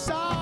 sorry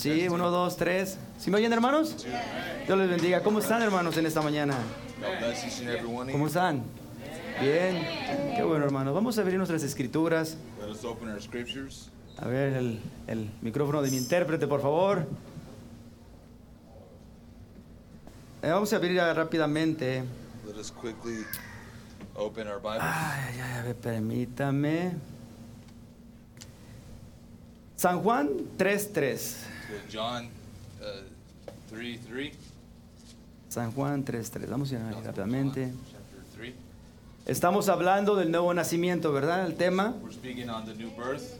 Sí. 1, 2, 3. ¿Sí me oyen, hermanos? Dios les bendiga. ¿Cómo están, hermanos, en esta mañana? ¿Cómo están? Bien. Qué bueno, hermanos. Vamos a abrir nuestras escrituras. A ver, el, el micrófono de mi intérprete, por favor. Eh, vamos a abrir rápidamente. Let us quickly open our Bibles. Ay, ay, a ver, permítame. San Juan 3.3. to John uh, 3 3. San Juan 3.3. Vamos a ir rápidamente. Chapter 3. Estamos hablando del nuevo nacimiento, ¿verdad? El tema. We're speaking on the new birth.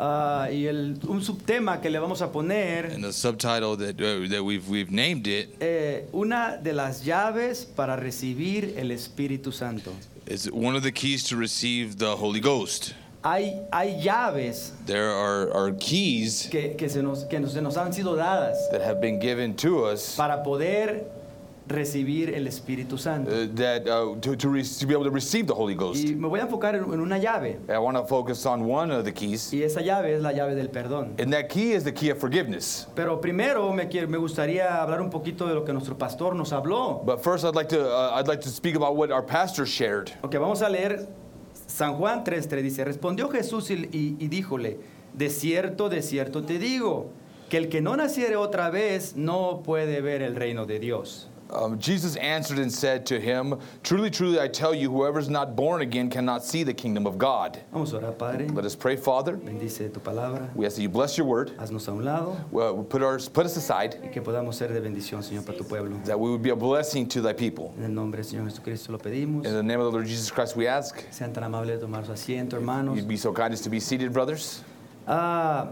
Ah, y el, un subtema que le vamos a poner, And the subtitle that, uh, that we've, we've named it eh, una de las llaves para recibir el Espíritu Santo. is one of the keys to receive the Holy Ghost. Hay, hay llaves There are, are keys que, que se, nos, que nos- se nos han sido dadas that have been given to us para poder recibir el Espíritu Santo. uh, that uh, to, to, re- to be able to receive the Holy Ghost. Y me voy a enfocar en, en una llave. I want to focus on one of the keys, Y esa llave es la llave del perdón. and that key is the key of forgiveness. Pero primero me, quiero- me gustaría hablar un poquito de lo que nuestro pastor nos habló. But first, I'd like to uh, I'd like to speak about what our pastor shared. Ok, vamos a leer San Juan 3.3. Dice, respondió Jesús y, y- y díjole, de cierto, de cierto te digo, que el que no naciere otra vez no puede ver el reino de Dios. Um, Jesus answered and said to him, Truly, truly, I tell you, whoever is not born again cannot see the kingdom of God. Vamos a orar, Padre. Let us pray, Father. Bendice tu palabra. We ask that you bless your word. Haznos a un lado Well, put, our, put us aside, y que podamos ser de bendición, Señor, para tu pueblo. that we would be a blessing to thy people. En el nombre del Señor Jesucristo lo pedimos. In the name of the Lord Jesus Christ, we ask. Sean tan amables de tomar su asiento, hermanos. You'd be so kind as to be seated, brothers. Ah,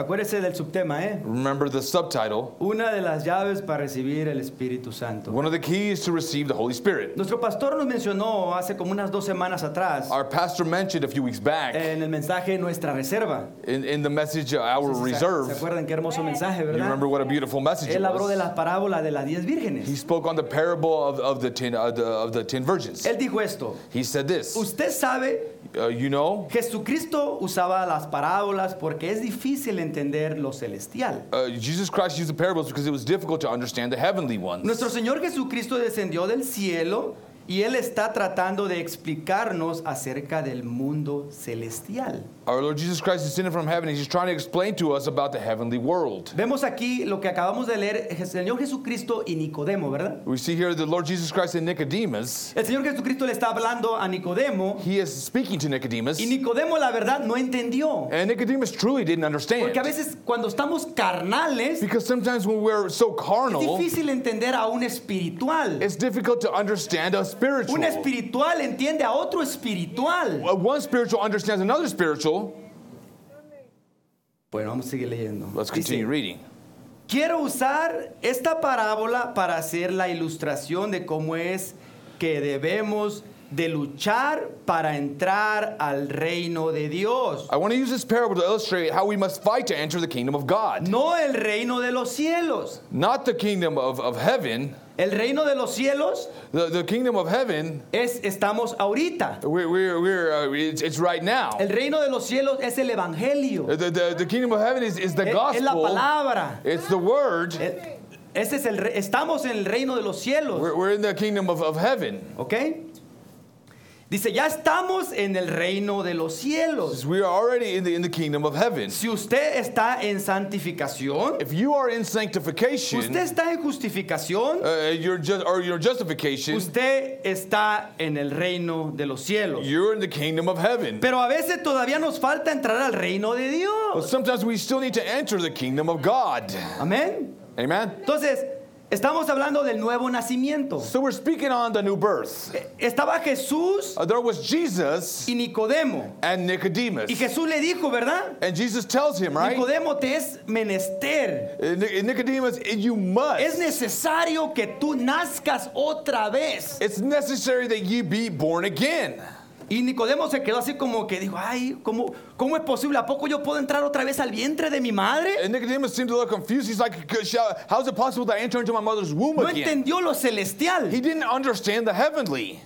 Acuérdese del subtema, ¿eh? Remember the subtitle. Una de las llaves para recibir el Espíritu Santo. One of the keys to receive the Holy Spirit. Nuestro pastor nos mencionó hace como unas dos semanas atrás Our pastor mentioned a few weeks back en el mensaje Nuestra Reserva. in, in the message, uh, Our ¿Se- Reserve. ¿Se acuerdan qué hermoso mensaje, You verdad? remember what a beautiful message Él habló de la parábola de las diez He vírgenes. spoke on the parable of, of, the, ten, uh, the, of the ten virgins. Él dijo esto. He said this Usted sabe, uh, You know, Jesucristo usaba las parábolas porque es difícil entender lo celestial. uh, Jesus Christ used the parables because it was difficult to understand the heavenly ones. Nuestro Señor Jesucristo descendió del cielo y Él está tratando de explicarnos acerca del mundo celestial. Our Lord Jesus Christ is descended from heaven. and He's trying to explain to us about the heavenly world. Vemos aquí lo que acabamos de leer, el Señor Jesucristo y Nicodemo, ¿verdad? We see here the Lord Jesus Christ and Nicodemus. El Señor Jesucristo le está hablando a Nicodemo He is speaking to Nicodemus. y Nicodemo la verdad no entendió. And Nicodemus truly didn't understand. Porque a veces cuando estamos carnales Because sometimes when we're so es carnal, difícil entender a un espiritual. it's difficult to understand a spiritual. Un espiritual entiende a otro espiritual. One spiritual understands another spiritual. Bueno, vamos a seguir leyendo. Let's Dice, continue reading. Quiero usar esta parábola para hacer la ilustración de cómo es que debemos de luchar para entrar al reino de Dios. I want to use this parable to illustrate how we must fight to enter the kingdom of God. No el reino de los cielos. Not the kingdom of, of heaven. El reino de los cielos The, the kingdom of heaven, es estamos ahorita. we're, we're, we're, uh, it's, it's right now. El reino de los cielos es el evangelio. The, the, the kingdom of heaven is, is the Es, es la gospel. palabra. It's the word. Eh, Ese es el estamos en el reino de los cielos, We're, in the kingdom of, of heaven. ¿ok? Dice, ya estamos en el reino de los cielos. We are already in the, in the kingdom of heaven. Si usted está en santificación, If you are in sanctification, usted está en justificación, uh, your just or your justification, usted está en el reino de los cielos. you're in the kingdom of heaven. Pero a veces todavía nos falta entrar al reino de But Dios. sometimes we still need to enter the kingdom of God. Amén. Amen. Entonces, estamos hablando del nuevo nacimiento. So we're speaking on the new birth. Estaba Jesús Uh, there was Jesus y Nicodemo. and Nicodemus. Y Jesús le dijo, ¿verdad? And Jesus tells him, right? Nicodemo te es menester. Uh, Nic- Nicodemus, you must. Es necesario que tú nazcas otra vez. It's necessary that ye be born again. Y Nicodemo se quedó así como que dijo, ay, ¿cómo, ¿cómo es posible? ¿A poco yo puedo entrar otra vez al vientre de mi madre? And Nicodemus seemed to look confused. He's like, "Shall- How is it possible that I enter into my mother's womb No again? entendió lo celestial. He didn't understand the heavenly.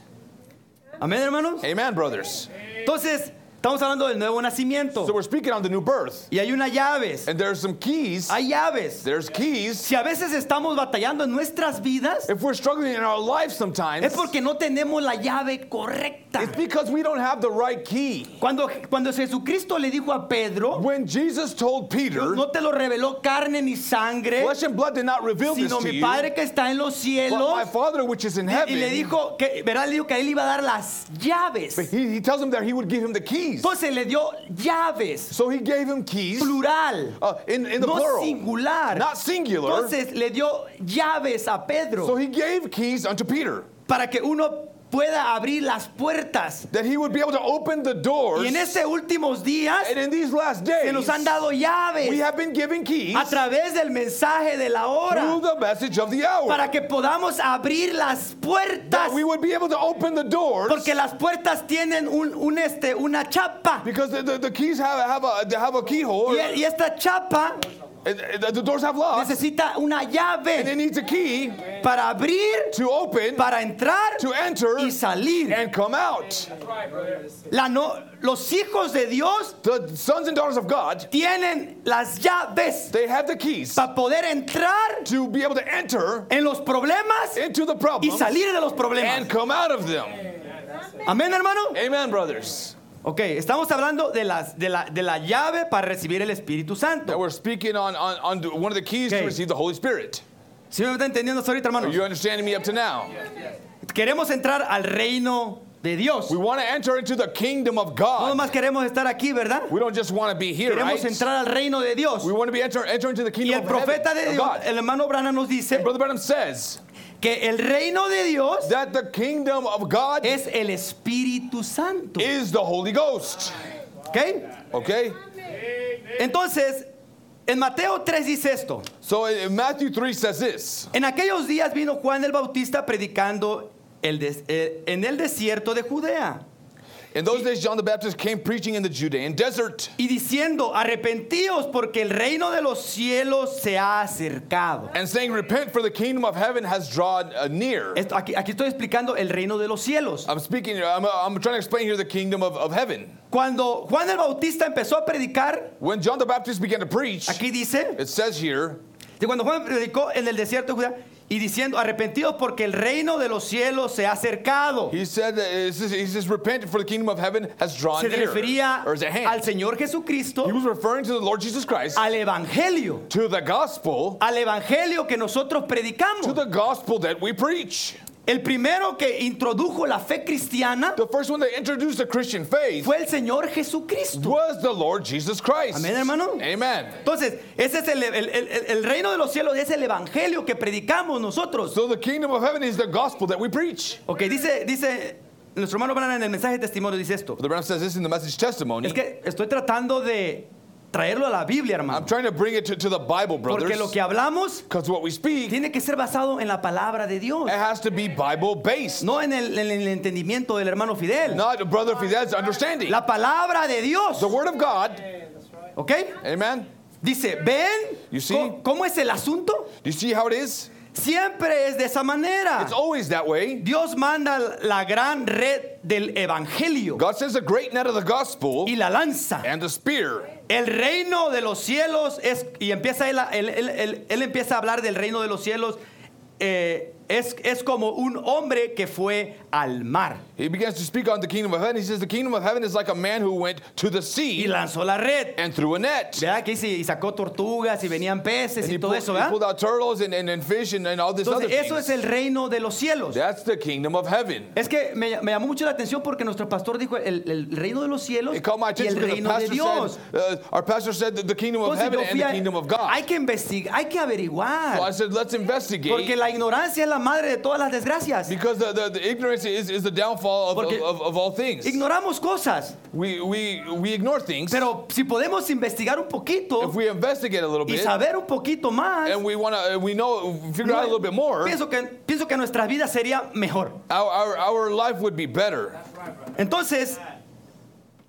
Amén, hermanos. Amen, brothers. Entonces, estamos hablando del nuevo So nacimiento. we're speaking on the new birth. Y hay unas llaves. And there's some keys. Hay llaves. There's keys. Si a veces estamos batallando en nuestras vidas, If we're struggling in our lives sometimes, es porque no tenemos la llave correcta. it's because we don't have the right key. Cuando, cuando Jesucristo le dijo a Pedro, When Jesus told Peter, no te lo reveló carne ni sangre, flesh and blood did not reveal this sino mi you, Padre que está en los but my cielos. Father which is in Y le dijo que. Le dijo que él iba a dar las llaves. He, he tells him that he would give him the keys. Entonces le dio llaves, So he gave him keys plural, uh, in, in the no plural, singular. not singular. Entonces le dio llaves a Pedro. So he gave keys unto Peter. Para que uno pueda abrir las puertas. that he would be able to open the doors. Y en estos últimos días and in these last days, se nos han dado we llaves have been given keys a través del mensaje de la through hora the message of the hour. para que podamos abrir las puertas. that we would be able to open the doors Porque las puertas tienen un, un, este, una chapa. because the, the, the keys have, have, a, they have a keyhole. Y, y esta chapa and uh, the, the doors have locks. necesita una llave. and it needs a key para abrir, to open, para entrar to enter, y salir. and come out. La no- los hijos de Dios The sons and daughters of God, tienen las llaves they have the keys para poder entrar to be able to enter en los problemas into the problems. y salir de los problemas. and come out of them. Amén, hermano. Amen, brothers. Ok, estamos hablando de, las, de, la, de la llave para recibir el Espíritu Santo. we're speaking on, on, on one of the keys Okay. to receive the Holy Spirit. ¿Sí me está entendiendo hasta ahorita, Are you understanding me up to now? Queremos entrar al reino de Dios. We want to enter into the kingdom of No God. nomás queremos estar aquí, ¿verdad? We don't just want to be here, Queremos right? entrar al reino de Dios. We want to be enter, enter into the Y kingdom el of, heaven, profeta de of Dios, God. el hermano Brana nos dice Brother Branham says que el reino de Dios that the kingdom of God es el Espíritu Santo. is the Holy Ghost. ¿Ok? Okay? Entonces, En Mateo 3 dice esto. So in Matthew 3 says this. En aquellos días vino Juan el Bautista predicando el des- eh, en el desierto de Judea In those days, John the Baptist came preaching in the Judean desert y diciendo, arrepentíos porque el reino de los cielos se ha acercado. and saying, Repent, for the kingdom of heaven has drawn uh, near. Esto- aquí, aquí estoy explicando el reino de los cielos. I'm speaking, I'm, I'm trying to explain here the kingdom of, of heaven. Cuando Juan el Bautista empezó a predicar, When John the Baptist began to preach, aquí dice, it says here, de cuando Juan predicó en el desierto de Judea y diciendo, arrepentidos porque el reino de los cielos se ha acercado. he said, that, says, he says, Repent, for the kingdom of heaven has drawn Se near. refería al Señor Jesucristo, He was referring to the Lord Jesus Christ, al Evangelio, to the gospel, al Evangelio que nosotros to predicamos. the gospel that we preach. El primero que introdujo la fe cristiana The first one that introduced the Christian faith fue el Señor Jesucristo. was the Lord Jesus Christ. Amén, hermano. Amen. Entonces, ese es el, el- el- reino de los cielos, es el evangelio que predicamos nosotros. So the kingdom of heaven is the gospel that we preach. Ok, dice, dice, nuestro hermano Branham en el mensaje de testimonio dice esto. The Branham says this in the message testimony. Es que estoy tratando de traerlo a la Biblia, I'm hermano. trying to bring it to, to the Bible, brothers. Porque lo que hablamos Because what we speak, it tiene que ser basado en la palabra de Dios, has to be Bible based. no en el, en el entendimiento del hermano Fidel. Not brother Fidel's understanding. La palabra de Dios, The word of God. ¿ok? Amen. Dice, ¿ven You see? cómo, es el asunto? Do you see how it is? Siempre es de esa manera. It's always that way. Dios manda la gran red del evangelio God says the great net of the gospel y la lanza. and the spear. El reino de los cielos es, y empieza él, él- él- él empieza a hablar del reino de los cielos, eh, es, es como un hombre que fue al mar He begins to speak on the kingdom of heaven. He says the kingdom of heaven is like a man who went to the y sea lanzó la red. and threw a net. ¿Verdad? Que y sacó tortugas y venían peces And y he todo pulled, eso, he ¿verdad? pulled out turtles and, and, and fish and, and all this other Entonces, eso things. es el reino de los cielos. That's the kingdom of heaven. Es que me, me llamó mucho la atención porque nuestro pastor dijo el, el reino de los cielos y el reino de Dios. said, uh, our pastor said that the kingdom of Entonces heaven and the kingdom of God. hay que investigar, hay que averiguar. So I said, let's investigate. Porque la ignorancia es la madre de todas las desgracias. because the, the, the ignorance is, is the downfall of, of, of, all things. Ignoramos cosas, we, we, we ignore things. pero si podemos investigar un poquito if we investigate a little y bit saber un poquito más, and we want to, we know, figure out a little bit more, pienso que pienso que nuestra vida sería mejor. our, our, our life would be better. Entonces,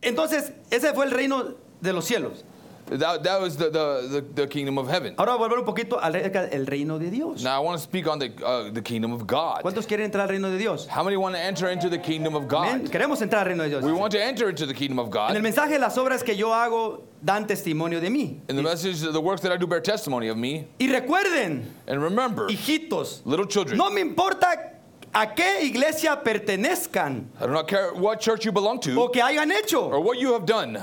entonces ese fue el reino de los cielos. That, that was the, the, the, kingdom of heaven. Ahora volver un poquito al re- el reino de Dios. Now I want to speak on the, uh, the kingdom of God. ¿Cuántos quieren entrar al reino de Dios? How many want to enter into the kingdom of. God? Queremos entrar al reino de Dios. We want to enter into the kingdom of En el God. mensaje las obras que yo hago dan testimonio de mí. In the message, the works that I do bear testimony of me. Y recuerden, And remember, hijitos, little children, no me importa a qué iglesia pertenezcan I do not care what church you belong o to que hayan hecho, or what you have done.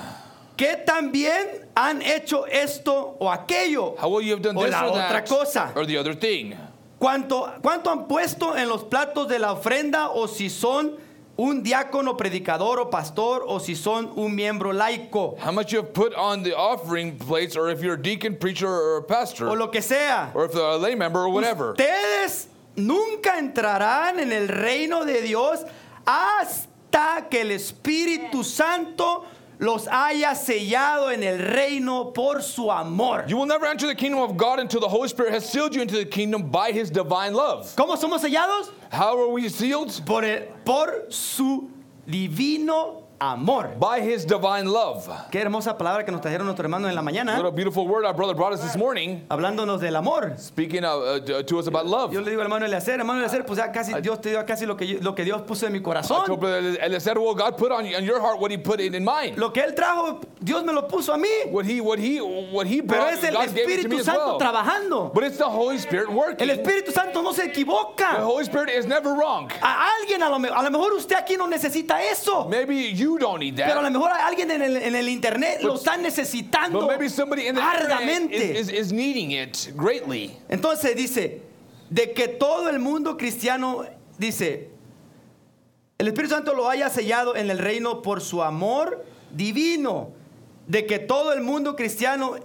Que también han hecho esto o aquello, How will you have done o this la or otra that cosa. or the other thing? ¿Cuánto, ¿Cuánto han puesto en los platos de la ofrenda o si son un diácono, predicador o pastor o si son un miembro laico How much you have put on the offering plates, or if you're a deacon, preacher, or a pastor, o lo que sea? or if you're a lay member, or whatever. Ustedes nunca entrarán en el reino de Dios hasta que el Espíritu Santo los haya sellado en el reino por su amor. You will never enter the kingdom of God until the Holy Spirit has sealed you into the kingdom by His divine love. ¿Cómo somos sellados? How are we sealed? Por, el- por su divino amor. By His divine love. Qué hermosa palabra que nos trajeron nuestros hermanos en la What a mañana, beautiful word our brother brought us this morning, hablándonos del amor. speaking of, uh, to- us about love. Yo le digo hermano Eleazar, hermano Eleazar, pues ya casi Dios te dio casi lo que, yo- lo que Dios puso en mi I told corazón. brother Eliezer, well, God put on, on your heart what He put in, in mine. Lo que él trajo, Dios me lo puso a mí. What He, what He, what He Pero brought, es el God Espíritu Santo well. trabajando. But it's the Holy Spirit working. El Espíritu Santo no se The equivoca. Holy Spirit is never wrong. A alguien, a lo, a lo mejor usted aquí no necesita eso. Maybe you don't need Pero a lo that. mejor alguien en el, en el internet lo está necesitando But maybe somebody in the ardamente. is, is, is needing it greatly. Entonces dice, de que todo el mundo cristiano, dice, el Espíritu Santo lo haya sellado en el reino por su amor divino, de que todo el mundo cristiano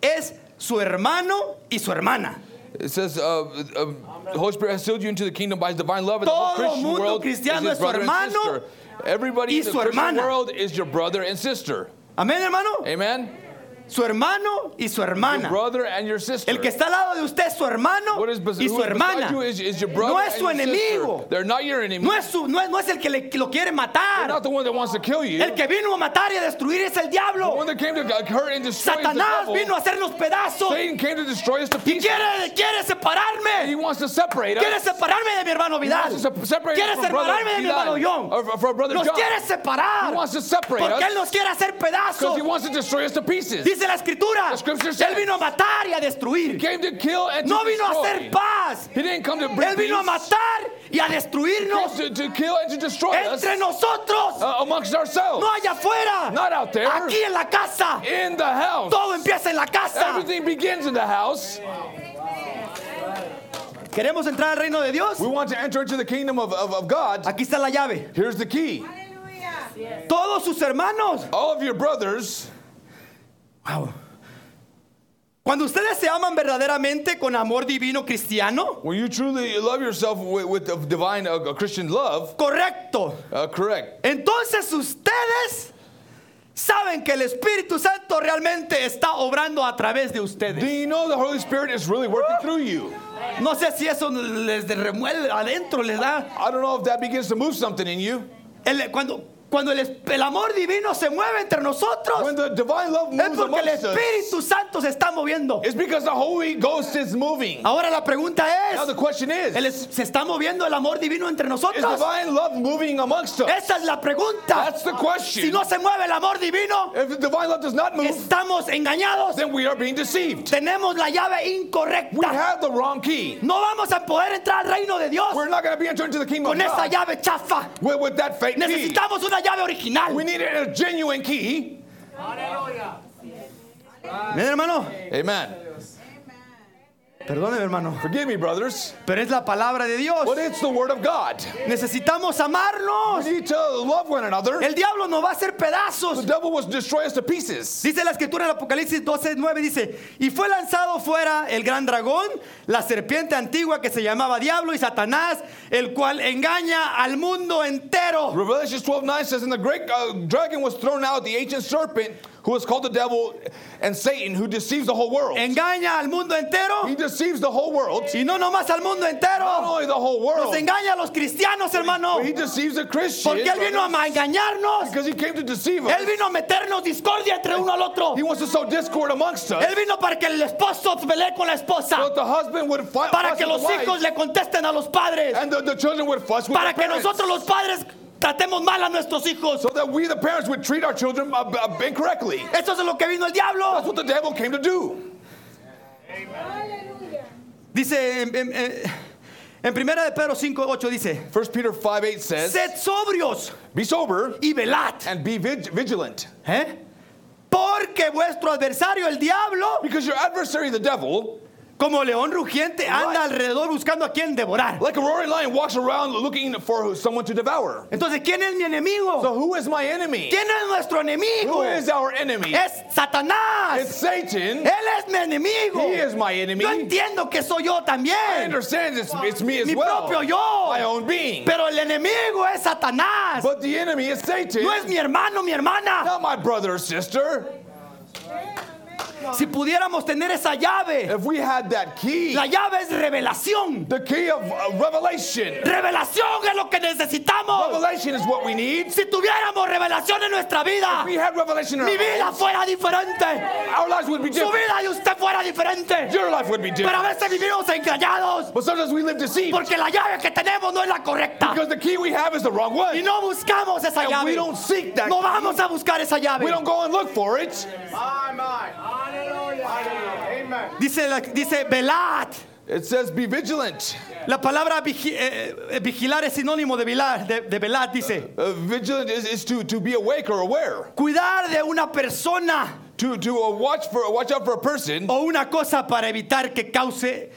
es su hermano y su hermana. It says, uh, uh, the Holy Spirit has sealed you into the kingdom by His divine love. And the whole Todo Christian mundo world cristiano is es his su brother and hermano sister. Everybody y in the Christian hermana. world is your brother and sister. Amén, hermano. Amen? Su hermano y su hermana. El que está al lado de usted es su hermano y su hermana. No es su enemigo. No es, su, no, es, no es el que le- lo quiere matar. El que vino a matar y a destruir es el diablo. Satanás vino a hacernos pedazos Satan came to destroy us to y pieces. quiere, quiere He separarme. wants to separate Quiere separarme de mi hermano He Vidal. Quiere separarme de mi hermano John. Nos quiere separar. He wants to separate Porque us Él nos quiere hacer pedazos. Dice la escritura. The scripture Él says- vino a matar y a He destruir. came to kill and to No vino a hacer paz. He didn't come to bring Él vino a matar y a destruirnos To, to kill and to destroy us entre nosotros. uh, amongst ourselves. No allá afuera. Not out there. Aquí en la casa. In the house. Todo empieza en la casa. Everything begins in the house. ¿Queremos entrar al reino de Dios? We want to enter into the kingdom of, of, of God. Aquí está la llave. Here's the key. Todos sus hermanos. All of your brothers, Wow. Cuando ustedes se aman verdaderamente con amor divino cristiano, when you truly love yourself with, with divine uh, Christian love, correcto. uh, correct. Entonces ustedes saben que el Espíritu Santo realmente está obrando a través de Do ustedes. you know the Holy Spirit is really working through you? No sé si eso les remueve adentro, les da. I don't know if that begins to move something in you. El- cuando, cuando el, es- el amor divino se mueve entre nosotros, When the divine love es moves porque el Espíritu Santo se está moviendo. it's because the Holy Ghost is moving. Ahora la pregunta Now the es, question is, ¿el es- ¿se está moviendo el amor divino entre is nosotros? divine love moving amongst us? Esa es la pregunta. That's the Si question. no se mueve el amor divino, If the divine love does not move, estamos engañados. then we are being deceived. Tenemos la llave We incorrecta. have the wrong key. No vamos a poder entrar al reino de Dios We're not going to be into the kingdom con of esa llave chafa. with, with that fake key. Necesitamos una llave original. We need a genuine key. Miren, hermano, Amen. Perdóneme, hermano, Forgive me, brothers, pero es la palabra de Dios. but it's the word of God. Necesitamos We amarnos. need to love one another. El diablo nos va a hacer The pedazos. devil will destroy us to pieces. Dice la escritura en Apocalipsis 12, 9, dice, y fue lanzado fuera el gran dragón, la serpiente antigua que se llamaba Diablo y Satanás, el cual engaña al mundo entero. Revelation 12 9 says, And the great uh, dragon was thrown out, the ancient serpent, who is called the devil and Satan, who deceives the whole world. Engaña al mundo entero He deceives the whole world. y no nomás al mundo Not only the whole Nos world, engaña a los cristianos, hermano. he deceives the Christians. Porque Él vino a engañarnos. Because he came to deceive us. Él vino a meternos discordia entre uno al otro. He wants to sow discord amongst us. Él vino para que el esposo pelee con la esposa. So the husband would fight Para que los hijos le contesten a los padres. and the, the children would fuss with Para the que parents. nosotros los padres tratemos mal a nuestros hijos. so that we the parents would treat our children uh, uh, incorrectly. Eso es lo que vino el That's what the devil came to do. Dice en, en- en- en primera de Pedro 5, 8 dice, 1 Peter 5 8 says, sed sobrios Be sober y velad. and be vig- vigilant. ¿Eh? Porque vuestro adversario, el diablo, Because your adversary, the devil, como león rugiente, anda alrededor buscando a quien devorar. like a roaring lion, walks around looking for someone to devour. Entonces, ¿quién es mi enemigo? So who is my enemy? ¿Quién es nuestro Who enemigo? is our enemy? Es Satanás. It's Satan. Él es mi enemigo. He is my enemy. Yo entiendo que soy yo I también. understand it's, it's me as Mi well. propio yo. My own being. Pero el enemigo es Satanás. But the enemy is Satan. No es mi hermano, mi hermana. Not my brother or sister. Si pudiéramos tener esa llave, If we had that key, la llave es revelación. the key of uh, revelation. Revelación es lo que necesitamos. Revelation is what we need. Si tuviéramos revelación en nuestra vida, We had revelation in mi our vida lives. fuera diferente. Our lives would be Su different. vida y usted fuera diferente. Your life would be Pero a different. veces vivimos engañados But sometimes we live deceived porque la llave que tenemos no es la correcta. because the key we have is the wrong Y one. no buscamos esa And llave. we don't seek that No key. vamos a buscar esa llave. We don't go and look for it. Dice, la- dice velad. It says, be vigilant. La palabra vigi- eh, eh, vigilar es sinónimo de velar, de, de velad, dice. Uh, vigilant is, is to, to be awake or aware. Cuidar de una persona To, to uh, watch, for, watch out for a person o una cosa para evitar que cause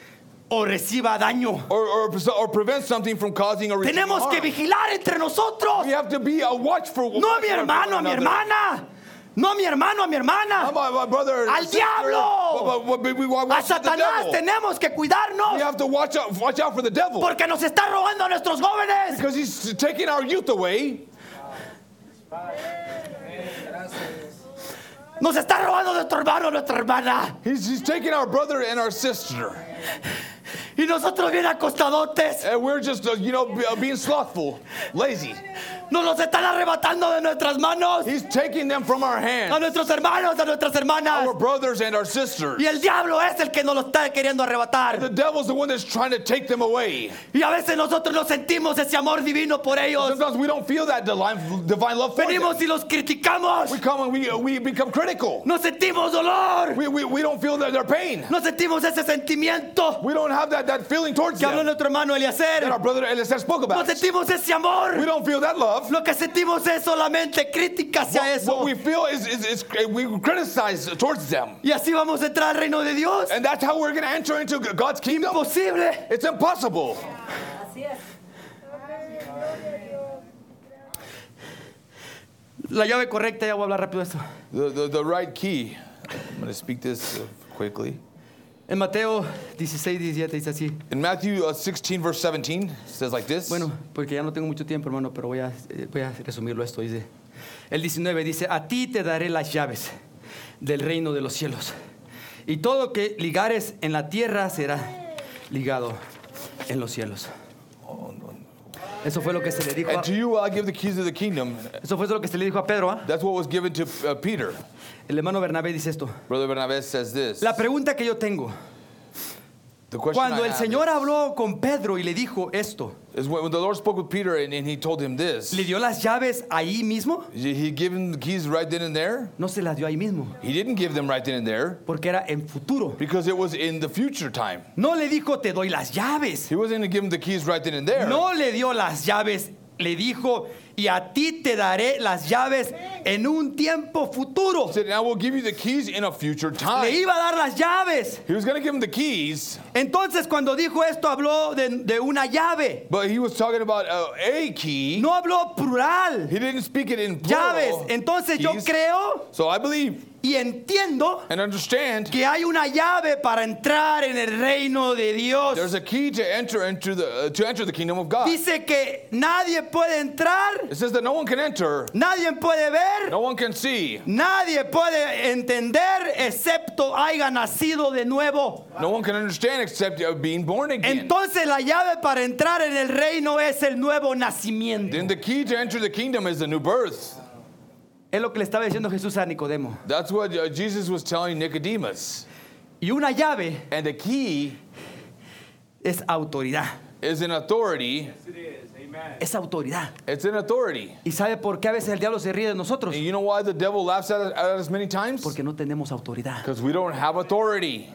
o reciba daño. or, or, or prevent something from causing or Tenemos que vigilar entre nosotros. We have to be a watchful. No a mi hermano, a mi hermana. No a mi hermano, a mi hermana. My, my brother, Al sister, diablo. but- but- but we watch A Satanás tenemos que We cuidarnos have to watch out, watch out for the devil porque nos está robando a nuestros jóvenes. because he's taking our youth away. Nos está robando nuestro hermano, nuestra hermana. He's, he's taking our brother and our sister. Y nosotros bien acostadotes. And we're just, uh, you know, uh, being slothful, lazy. Nos los están arrebatando de nuestras manos. He's taking them from our A hands, nuestros hermanos, a nuestras hermanas. our brothers and our sisters. Y el diablo es el que nos lo está queriendo The arrebatar. devil's the one that's trying to take them away. Y a veces nosotros no sentimos ese amor divino por ellos. Sometimes we don't feel that divine, divine love for them. Venimos y los criticamos. We come and we, we become critical. No sentimos dolor. We, we, we don't feel their, their pain. No sentimos ese sentimiento We don't have that, that feeling towards que habló them nuestro hermano that Eliezer. our brother Eliezer spoke No about. sentimos ese We amor. don't feel that love. Lo que sentimos es solamente crítica hacia What, eso. what we feel is, is, is we criticize towards them. Y así vamos a entrar al reino de Dios. And that's how we're going to enter into God's kingdom. Posible. It's impossible. La llave correcta, ya voy a hablar rápido de esto. The, the, the right key. I'm going to speak this uh, quickly. En Mateo 16, 17 dice así. In Matthew uh, 16, verse 17, it says like this. Bueno, porque ya no tengo mucho tiempo, hermano, pero voy a, eh, voy a resumirlo esto. Dice, el 19 dice, a ti te daré las llaves del reino de los cielos. Y todo lo que ligares en la tierra será ligado en los cielos. Eso fue lo que se le dijo a, And to you I'll give the keys of the kingdom. eso fue lo que se le dijo a Pedro. ¿ah? That's what was given to uh, Peter. El hermano Bernabé dice esto. Brother Bernabé says this. La pregunta que yo tengo, The question cuando I el have Señor habló con Pedro y le dijo esto, is when, when the Lord spoke with Peter and, and he told him this, ¿le dio las llaves ahí mismo? he gave him the keys right then and there. No se las dio ahí mismo, He didn't give them right then and there porque era en futuro. because it was in the future time. No le dijo, te doy las llaves. He wasn't going to give him the keys right then and there. No le dio las llaves, le dijo, y a ti te daré las llaves en un tiempo futuro. He said, and I will give you the keys in a future Le time. iba a dar las llaves. He was going to give him the keys, Entonces cuando dijo esto habló de, de una llave. but he was talking about uh, a key. No habló plural. He didn't speak it in Llaves. plural. Entonces yo keys. creo So I believe y entiendo and understand que hay una llave para entrar en el reino de Dios. there's a key to enter into the uh, to enter the kingdom of God. Dice que nadie puede entrar, It says that no one can enter, nadie puede ver, no one can see, nadie puede entender excepto haya nacido de nuevo. no one can understand except being born again. Entonces la llave para entrar en el reino es el nuevo nacimiento. Then the key to enter the kingdom is the new birth. Es lo que le estaba diciendo Jesús a Nicodemo. That's what uh, Jesus was telling Nicodemus. Y una llave And the key es autoridad. is an authority. Es autoridad. It's an authority. ¿Y sabe por qué a veces el diablo se ríe de nosotros? And you know why the devil laughs at us, at us many times? Porque no tenemos autoridad. Because we don't have authority.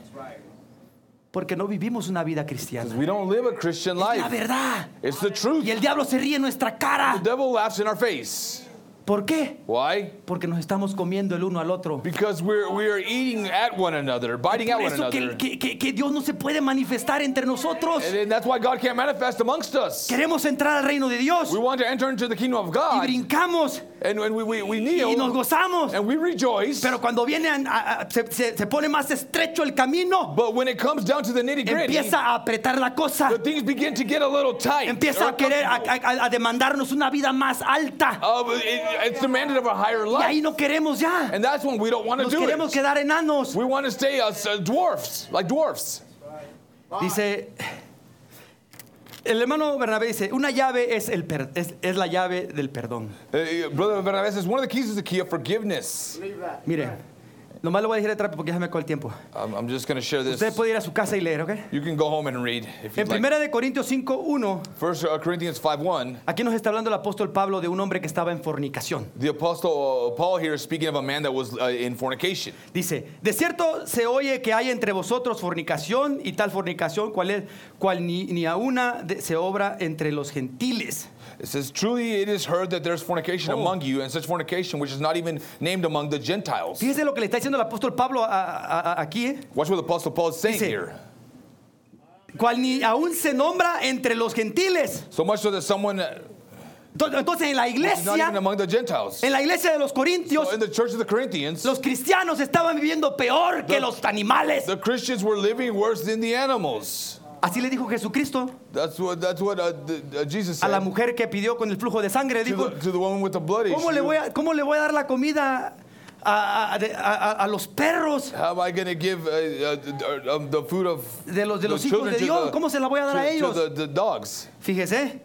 Porque no vivimos una vida Because cristiana. we don't live a Christian La life. verdad. It's the truth. Y el diablo se ríe en nuestra cara. The devil laughs in our face. ¿Por qué? Why? Porque nos estamos comiendo el uno al otro. Because we're we are eating at one another, biting at Por one eso another. que- que- que Dios no se puede manifestar entre nosotros. And then that's why God can't manifest amongst us. Queremos entrar al reino de Dios We want to enter into the kingdom of y God, brincamos and when we, we, we y nos kneel gozamos. and we rejoice. Pero cuando viene a- a- se, se- pone más estrecho el camino, But when it comes down to the nitty gritty, empieza a apretar la cosa, the things begin to get a little tight. empieza a querer a, a- a demandarnos una vida más alta. Uh, it- it's demanded of a higher Y ahí no queremos ya. And that's when we don't want to do queremos it. quedar enanos. We want to stay as uh, dwarfs, like dwarfs. Dice, el hermano Bernabé dice, una llave es, el per- es, es la llave del perdón. Uh, Brother Bernabé says one of the keys is the key of forgiveness. Mire, nomás lo voy a decir de rápido porque ya se me acabó el tiempo. Um, I'm just going to share this. Usted puede ir a su casa y leer, ¿ok? You can go home and read if En you'd like. primera de Corintios 5.1, First uh, Corinthians 5.1, aquí nos está hablando el apóstol Pablo de un hombre que estaba en fornicación. the apostle uh, Paul here is speaking of a man that was uh, in fornication. Dice, de cierto se oye que hay entre vosotros fornicación y tal fornicación cual, es, cual ni, ni a una de- se obra entre los gentiles. It says, Truly it is heard that there's fornication Oh. among you, and such fornication which is not even named among the Gentiles. Fíjese lo que le está diciendo el apóstol Pablo a- a- a- aquí, ¿eh? Watch what the apostle Paul is saying Dice, here. cual ni aún se nombra entre los gentiles. So much so that someone uh, Ento- Entonces en la is not even iglesia, among the Gentiles. en la iglesia de los corintios, So in the church of the Corinthians, los cristianos estaban viviendo peor que los animales. the Christians were living worse than the animals. Así le dijo Jesucristo That's what that's what uh, the, uh, Jesus a la said mujer que pidió con el flujo de sangre. to Dijo, the, to the woman with the blood ¿cómo le, voy a, ¿cómo le voy a dar la comida a, a- de- a- a- a los perros How am I going to give uh, uh, um, the food of de los, de the los hijos children de to Dios? the- ¿Cómo se la voy a dar a to- to ellos? the, the dogs? Fíjese.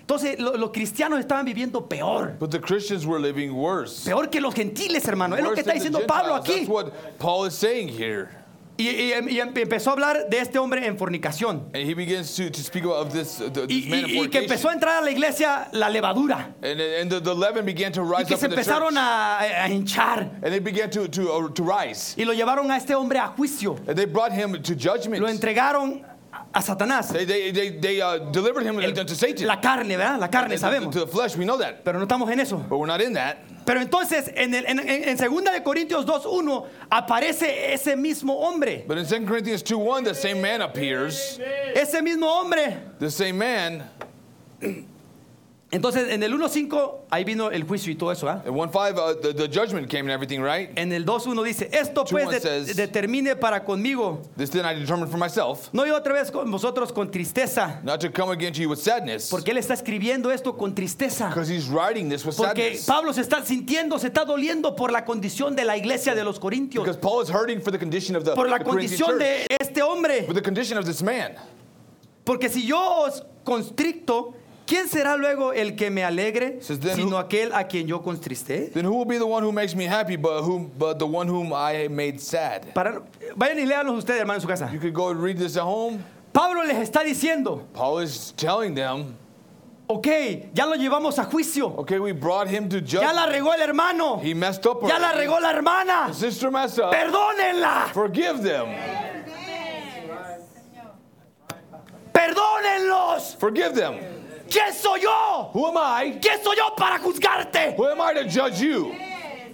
Entonces lo- los cristianos estaban viviendo peor. But the Christians were living worse. Peor que los gentiles, hermano. Es lo Worse que está than the diciendo Pablo Gentiles. aquí. That's what Paul is saying here. Y, y- y empezó a hablar de este hombre en fornicación. And he begins to, to speak about this, uh, Y, this man of y- y que empezó a entrar a la iglesia la levadura. And, and the, the leaven began to Y rise que up se empezaron a, a hinchar. And they began to, to, uh, to rise. Y lo llevaron a este hombre a juicio. And they brought him to judgment. Lo entregaron a Satanás. They, they, they, they uh, delivered him El- to Satan. la carne, ¿verdad? La carne, sabemos. To the flesh, we know that. Pero no estamos en eso. But we're not in that. Pero entonces, en, el, en, en, 2 de Corintios 2.1 aparece ese mismo hombre. But in 2 Corinthians 2 1, the same man appears. Ese mismo hombre. The same man. Entonces, en el 1.5, ahí vino el juicio y todo eso, ¿ah? In 1 5, uh, the, the judgment came and everything, right? En el 2.1 dice, esto pues 2:1 de- says- determine para conmigo, This then I determined for myself, no yo otra vez con vosotros con tristeza, not to come again to you with sadness. porque él está escribiendo esto con tristeza. Because he's writing this with Porque sadness. Pablo se está sintiendo, se está doliendo por la condición de la iglesia de los Corintios, Because Paul is hurting for the condition of the, por la the condición de este hombre. For the condition of this man. Porque si yo os constricto, ¿quién será luego el que me alegre, Says then sino who- aquel a quien yo constristé? Then who will be the one who makes me happy, but whom, but the one whom I made sad? Para, vayan y léanlos ustedes, hermano, en su casa. You could go and read this at home. Pablo les está diciendo, Paul is telling them, ok, ya lo llevamos a juicio, okay, we brought him to ya la judgment. regó el hermano, He messed up. ya la already. regó la hermana, sister messed up. perdónenla, Forgive them. perdónenlos. Forgive them. ¿Quién soy yo? Who am I? ¿Quién soy yo para juzgarte? Who am I to judge you?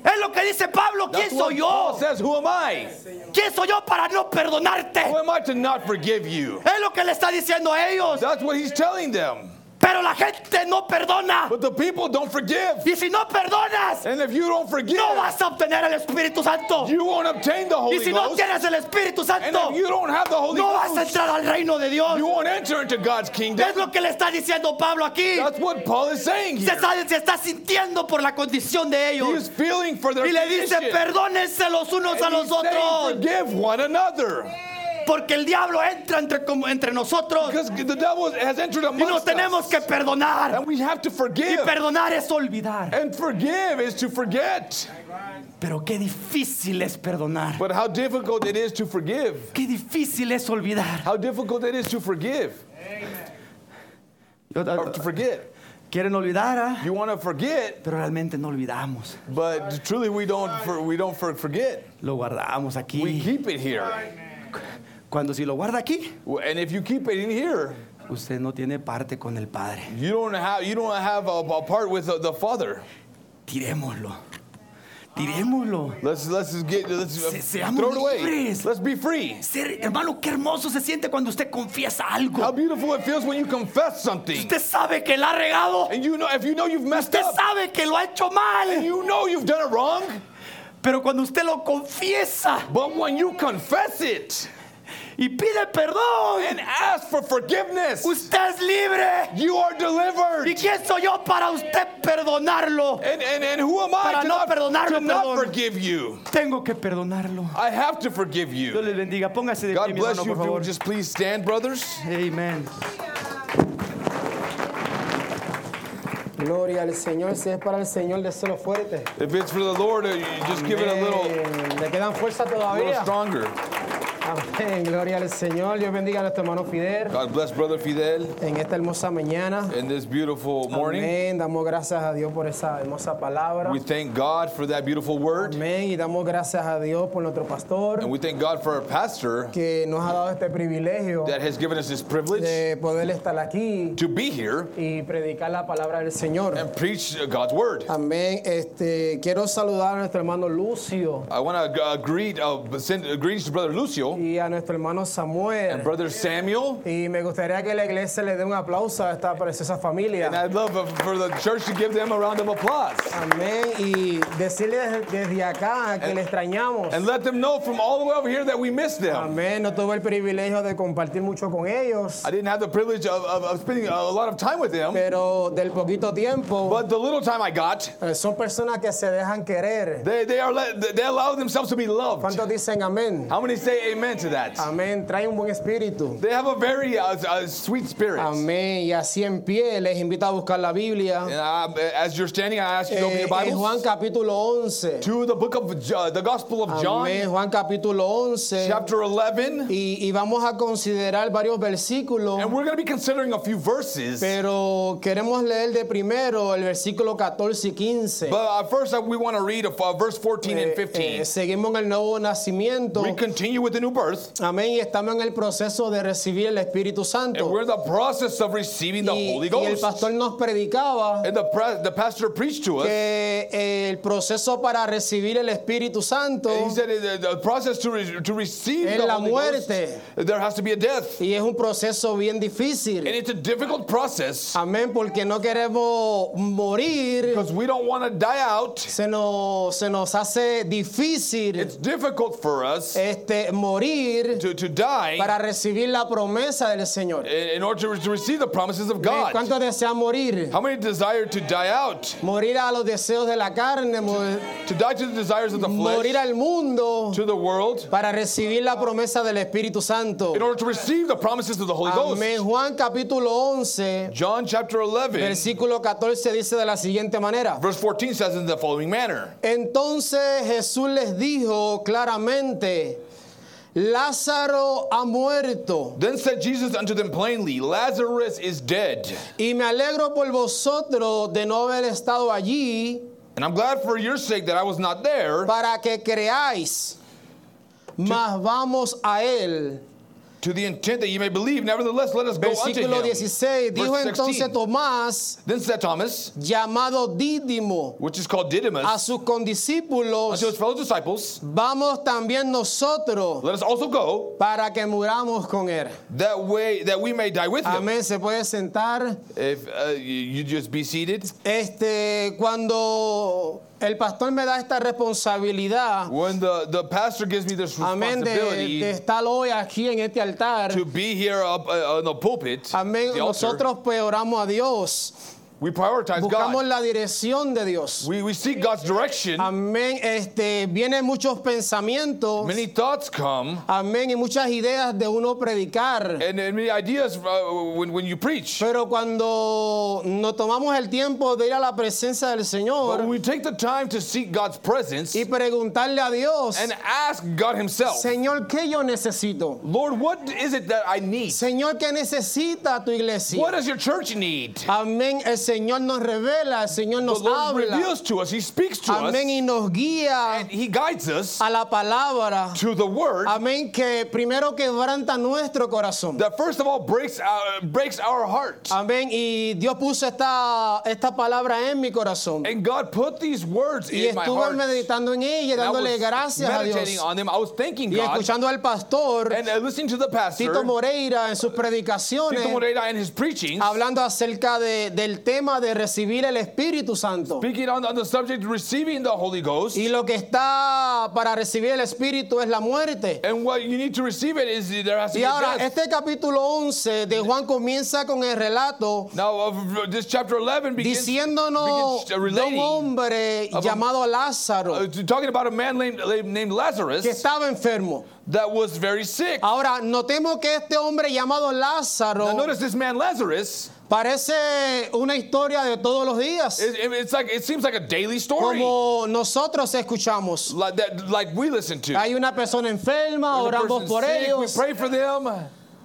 Es lo que dice Pablo, ¿quién That's soy Paul yo? says. Who am I? ¿Quién soy yo para no perdonarte? Who am I to not forgive you? Es lo que le está diciendo a ellos. That's what he's telling them. Pero la gente no perdona. But the people don't forgive. Y si no perdonas, And if you don't forgive, no vas a obtener el Espíritu Santo. you won't obtain the Y Holy si no tienes el Espíritu And Santo, if you don't have the Holy no vas a entrar al reino de Dios. you won't enter into God's kingdom. Es lo que le está diciendo Pablo aquí. That's what Paul is saying Se here. está, se está sintiendo por la condición de He ellos. is feeling for their Y le dice, perdónense los unos a And los he's saying, otros. forgive one another. Porque el diablo entra entre, entre nosotros Because the devil has entered y nos amongst tenemos que perdonar. And we have to Y forgive. perdonar es olvidar. And forgive is to forget. Pero qué difícil es perdonar. But how difficult it is to forgive. Qué difícil es olvidar. How difficult it is to forgive. Or to forget. Quieren olvidar, ah? You want to forget, pero realmente no olvidamos. but truly we don't for, we don't for, forget. Lo guardamos We aquí. keep it here. Cuando si lo guarda aquí, And if you keep it in here, usted no tiene parte con el Padre. you don't have you don't have a, a part with the, the Father. Tirémoslo. Tirémoslo. Let's let's just get let's Se- seamos throw it away. libres. Let's be free. Ser- hermano, qué hermoso se siente cuando usted confiesa How algo. beautiful it feels when you confess something. Usted sabe que la ha regado. And you know if you know you've messed Usted up sabe que lo ha hecho and mal. you know you've done it wrong, Pero cuando usted lo confiesa but when you confess it y pide perdón, and ask for forgiveness, usted es libre. you are ¿Y delivered. quién soy yo para usted perdonarlo? And, and, and who am I Para to no not, perdonarlo, to not forgive you? Tengo que perdonarlo. I have to forgive Dios you. les bendiga. Póngase de pie, God mi bless hermano, you. por If you would just please stand, brothers. Amen. Gloria al Señor, si es para el Señor, déselo fuerte. If it's for the Lord, uh, you just give it a little. Le quedan fuerza little todavía. stronger. Amén. Gloria al Señor. Dios bendiga a nuestro hermano Fidel God bless Brother Fidel en esta hermosa mañana. in this beautiful morning. Amén. Damos gracias a Dios por esa hermosa palabra. We thank God for that beautiful word. Amén. Y damos gracias a Dios por nuestro pastor And we thank God for our pastor que nos ha dado este privilegio that has given us this privilege de poder estar aquí to be here y predicar la palabra del Señor. and preach uh, God's word. Amén. Este, quiero saludar a nuestro hermano Lucio I want to uh, greet, uh, send uh, greetings to Brother Lucio. Y a nuestro hermano and Samuel. brother Samuel. Y me gustaría que la iglesia le dé un aplauso a esta preciosa And familia. I'd love for the church to give them a round of applause. Amén. Y decirles desde acá que le extrañamos. And let them know from all the way over here that we miss them. Amén. No tuve el privilegio de compartir mucho con ellos, I didn't have the privilege of, of, of spending a lot of time with them, pero del poquito tiempo but the little time I got, eh, son personas que se dejan querer. they, they, are they allow themselves to be loved. ¿Cuántos dicen amén? How many say amen to that? Amén. Trae un buen espíritu. They have a very uh, uh, sweet spirit. Amén. Y así en pie les invito a buscar la Biblia. And, uh, as you're standing, I ask you to open Eh, your en Juan Bibles capítulo 11. to the book of Jo- the Gospel of John, Amén. Juan capítulo 11. chapter 11. Y, y vamos a considerar varios versículos, And we're going to be considering a few verses. pero queremos leer de primero el versículo 14 y 15. But uh, first, uh, we want to read uh, verse 14 and Eh, 15. eh, seguimos en el nuevo nacimiento. We continue with the new birth, Amén. Y estamos en el proceso de recibir el Espíritu and Santo. we're in the process of receiving the Y, Holy y el Ghost. pastor nos predicaba And the, the pastor preached to us. que el proceso para recibir el Espíritu Santo And he said the, the process to, re- to receive Es the la Holy Ghost, muerte. there has to be a death. y es un proceso bien And difícil. it's a difficult process Amén, porque no queremos morir. because we don't want to die out. Se nos, se nos hace difícil It's difficult for us este, morir to, to die para recibir la promesa del Señor. in order to, to receive the promises of God. ¿Cuántos desean morir? How many desire to die out? Morir a los deseos de la carne, mo- To die to the desires of the morir flesh, al mundo to the world, para recibir la promesa del Espíritu Santo. in order to receive the promises of the Holy Ghost. Amén. Juan capítulo 11, John chapter 11, versículo 14 dice de la siguiente manera. verse 14 says in the following manner. Entonces Jesús les dijo claramente, Lázaro ha muerto Then said Jesus unto them plainly, Lazarus is dead. y me alegro por vosotros de no haber estado allí And I'm glad for your sake that I was not there para que creáis. Mas vamos a él. To the intent that you may believe. Nevertheless, let us go unto Versículo him. 16. Dijo Verse entonces 16. Tomás, Then said Thomas, llamado Dídimo, which is called a sus condiscípulos, unto his fellow disciples, vamos también nosotros let us also go, para que muramos con él. that way that we may die with him. Amén. Se puede sentar. If uh, you you just be seated. Este, cuando el pastor me da esta responsabilidad, When the, the pastor gives me this amén, de, responsibility de estar hoy aquí en este altar, to be here up uh, on the pulpit, amén, the nosotros pues oramos a Dios, we prioritize buscamos God. la dirección de Dios. We, we seek God's direction. Amén, este, vienen muchos pensamientos, Many thoughts come amén, y muchas ideas de uno predicar. and, and many ideas uh, when, when you preach. Pero cuando nos tomamos el tiempo de ir a la presencia del But when Señor we take the time to seek God's presence y preguntarle a Dios, and ask God Himself, Señor, ¿qué yo necesito? Lord, what is it that I need? Señor, ¿qué necesita tu iglesia? What does your church need? Amén. El Señor nos revela, el Señor The nos Lord habla. reveals to us, He speaks to Amén. Y us, nos guía and He guides us a la palabra. to the Word Amén. Que primero quebranta nuestro corazón. that first of all breaks our, breaks our heart. Amén. Y Dios puso esta, esta palabra en mi corazón. And God put these words Y in my estuve heart. meditando en ella, And I dándole was gracias a meditating Dios. on them. I was thanking Y God escuchando al pastor and uh, listening to the pastor, Tito Moreira en sus Tito predicaciones, Moreira, and his preachings, hablando acerca de- del tema de recibir el Espíritu Santo. speaking on, on the subject of receiving the Holy Ghost. Y lo que está para recibir el Espíritu es la muerte. And what you need to receive it is there has to Y ahora, death. este capítulo 11 de Juan comienza con el relato Now, of this chapter 11 begins, diciéndonos begins uh, de un hombre llamado Lázaro uh, talking about a man named, named Lazarus que estaba enfermo. that was very sick. Ahora, notemos que este hombre llamado Now, Lázaro notice this man Lazarus. Parece una historia de todos los días, It, it- it's like it seems like a daily story, como nosotros escuchamos. like that, like we listen to. Hay una persona enferma, There's oramos por sick, we ellos. pray for them.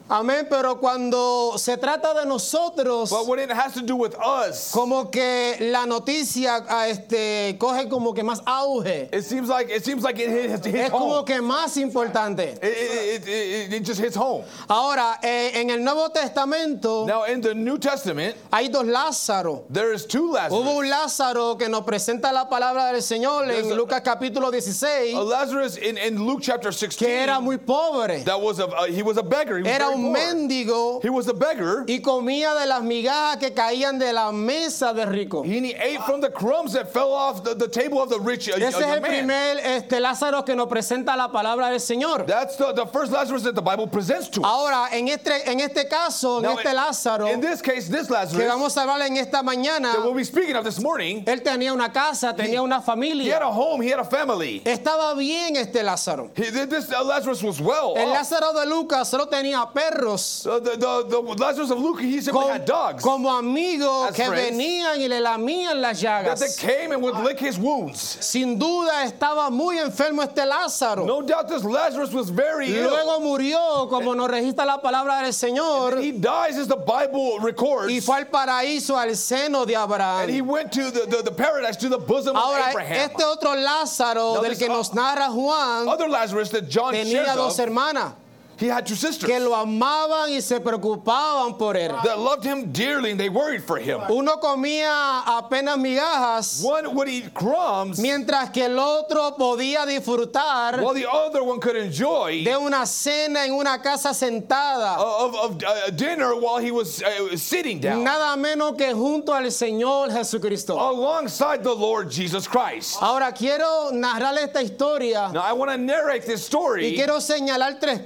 Amén, pero cuando se trata de nosotros, But when it has to do with us, como que la noticia ah, este, coge como que más auge. it seems like it seems like it hits, hits Es como home. que más importante. It, just hits home. Ahora, eh, en el Nuevo Testamento Now in the New Testament, hay dos Lázaros. there is two Lazarus. Hubo un Lázaro que nos presenta la palabra del Señor There's en a- Lucas capítulo 16, A Lazarus in, in Luke chapter 16. que era muy pobre. that was a uh, he was a beggar. He was Era very un mendigo He was a beggar. y comía de las migajas que caían de la mesa de rico. He, he ate from the crumbs that fell off the, the table of the rich uh, Ese es young el man. primer este, Lázaro que nos presenta la palabra del Señor. That's the, the first Lazarus that the Bible presents to us. Ahora, en este, en este caso, en Now, este Lázaro, in this case, this que Lazarus vamos a hablar en esta mañana, that we'll be speaking of this morning, él tenía una casa, tenía una he had familia. a home, he had a family. Estaba bien este Lázaro. He, this uh, Lazarus was well. El. Lázaro de Lucas solo tenía perros the, the, the Lazarus of Luke, he simply had dogs como amigos As que friends. venían y le lamían las that they llagas. came and would lick his wounds. Sin duda estaba muy enfermo este Lázaro. No doubt this Lazarus was very ill. Luego murió, como nos registra la palabra del Señor, He dies as the Bible records. y fue al paraíso, al seno de and he Abraham. went to the, the, the paradise, to the bosom of Ahora, Abraham. este otro Lázaro Now del this que nos narra Juan Other Lazarus that John shares tenía dos of, hermanas he had two sisters que lo amaban y se preocupaban por él. that loved him dearly and they worried for him. Uno comía apenas migajas, One would eat crumbs mientras que el otro podía disfrutar while the other one could enjoy de una cena en una casa sentada, of, of uh, dinner while he was uh, sitting down nada menos que junto al Señor Jesucristo. alongside the Lord Jesus Christ. Ahora quiero narrar esta historia Now I want to narrate this y story quiero señalar tres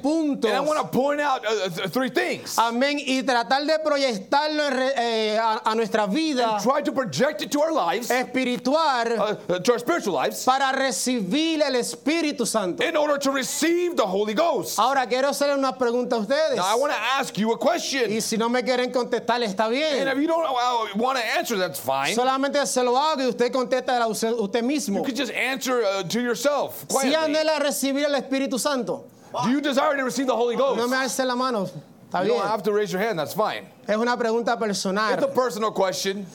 puntos. and I want to point out uh, th- three things. Amén. Y tratar de proyectarlo eh, a, a nuestra vida Try to project it to our lives, espiritual uh, uh, to our spiritual lives, para recibir el Espíritu Santo. in order to receive the Holy Ghost. Ahora quiero hacerle una pregunta a ustedes. Now I want to ask you a question. Y si no me quieren contestar, está And bien. if you don't uh, want to answer, that's fine. Solamente se lo hago y usted contesta a usted, mismo. You could just answer uh, to yourself Si quietly. anhela recibir el Espíritu Santo, Do you desire to receive the Holy Ghost? no me alce la mano. Está You bien. don't have to raise your hand, that's fine. Es una pregunta It's a personal. personal question.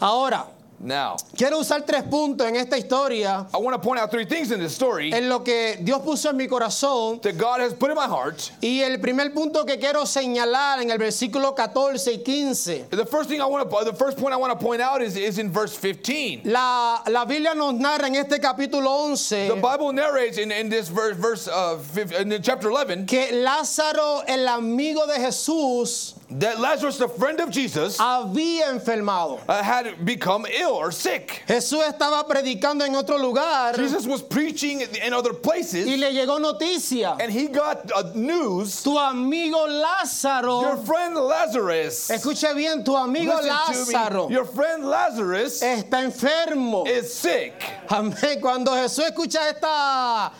Ahora, Now, quiero usar tres puntos en esta historia I want to point out three things in this story en lo que Dios puso en mi corazón. that God has put in my heart. Y el primer punto que quiero señalar en el versículo 14 y 15. The first thing I want to, the first point I want to point out is, is in verse 15. La, la Biblia nos narra en este capítulo 11 The Bible narrates in, in this verse, verse uh, fif- in chapter 11, que Lázaro, el amigo de Jesús, that Lazarus, the friend of Jesus, había enfermado. uh, had become ill or sick. Jesús estaba predicando en otro lugar Jesus was preaching in other y places, le llegó noticia. and he got uh, news. Tu amigo Your Lázaro, friend Lazarus, escuche bien, tu amigo listen Lázaro your friend Lazarus está enfermo. is sick. Amén. Cuando Jesús escucha esta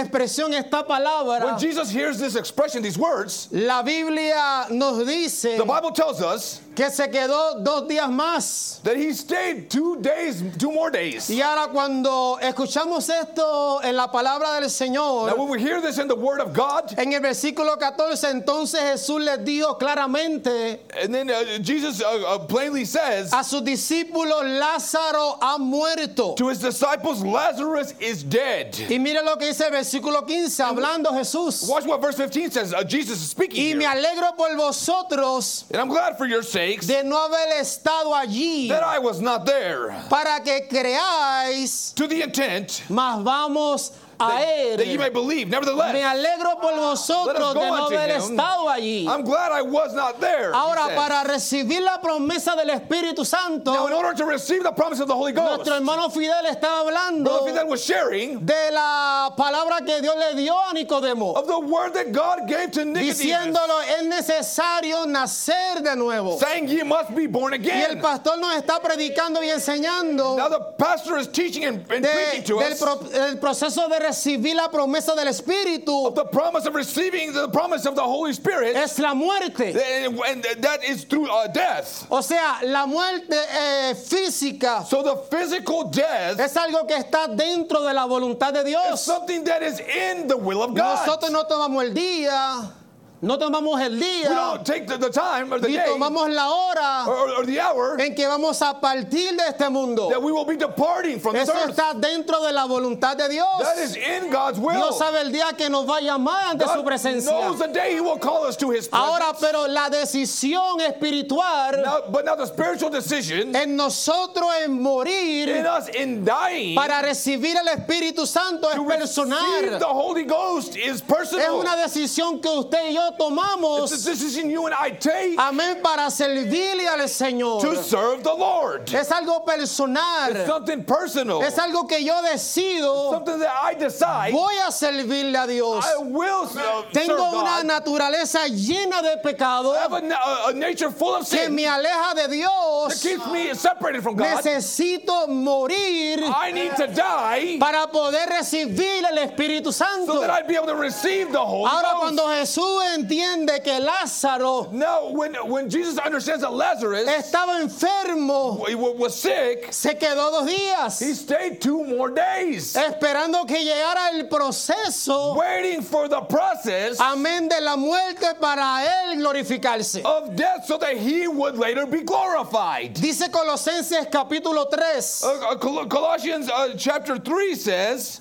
expresión, esta palabra, When Jesus hears this expression, these words, la Biblia nos dice the Bible tells us que se quedó dos días más. that he stayed two days, two more days. Y ahora cuando escuchamos esto en la palabra del Now, Señor, when we hear this in the Word of God, en el versículo 14, entonces Jesús les dijo claramente and then uh, Jesus uh, uh, plainly says a sus discípulos, Lázaro ha muerto. to his disciples, Lazarus is dead. Y mire lo que dice el versículo 15, hablando Jesús. Watch what verse 15 says. Uh, Jesus is speaking Y me here. alegro por vosotros And I'm glad for your de no haber estado allí that I was not there. para que creáis, To the intent mas vamos a that, that you may él. believe. Me Nevertheless, alegro por vosotros de no haber him. estado allí. I'm glad I was not there. he Ahora, para recibir la promesa del Espíritu Santo, Now, in order to receive the promise of the Holy Ghost, nuestro hermano Fidel estaba hablando Brother Fidel was sharing de la palabra que Dios le dio a Nicodemo, of the word that God gave to Nicodemus, diciéndolo es necesario nacer de nuevo. saying must be born Y el again. pastor nos está predicando y enseñando Now the pastor is teaching and, and de- preaching to del us pro- el proceso de recibir la promesa del Espíritu the promise of receiving the promise of the Holy Spirit, es la muerte. and, and that is through uh, death. O sea, la muerte eh, física So the physical death es algo que está dentro de la voluntad de is Dios. something that is in the will of God. Nosotros no tomamos el día, No tomamos el We día don't take the, the time or the ni day tomamos la hora or- or the hour en que vamos a partir de este mundo. that we will be departing from this Eso earth. está dentro de la voluntad de Dios. That is in God's will. Dios sabe el día que nos va a llamar ante su presencia. knows the day He will call us to His presence. Ahora, pero la decisión espiritual Now, but now the spiritual decision en nosotros en in morir us in dying para recibir el Espíritu Santo es personal. the Holy Ghost is Es personal. una decisión que usted y yo tomamos, It's a decision you and I take amén, para servirle al Señor. to serve the Lord. Es algo It's personal. something personal. Es algo que yo decido, Something that I decide voy a servirle a Dios. I will serve Tengo una God. naturaleza llena de pecado I have a, na- a nature full of que sin me aleja de that Dios. keeps me separated from God. Necesito morir I need to die para poder recibir el Espíritu so Santo. that I'd be able to receive the Holy Ahora Ghost. cuando Jesús entiende que Lázaro Now, when, when Jesus understands that Lazarus estaba enfermo, wa- wa- was sick, se quedó dos días he stayed two more days esperando que llegara el proceso, waiting for the process amén, de la muerte para él glorificarse. of death so that he would later be glorified. Dice Colosenses capítulo 3, Uh, uh, Col- Colossians uh, chapter 3 says,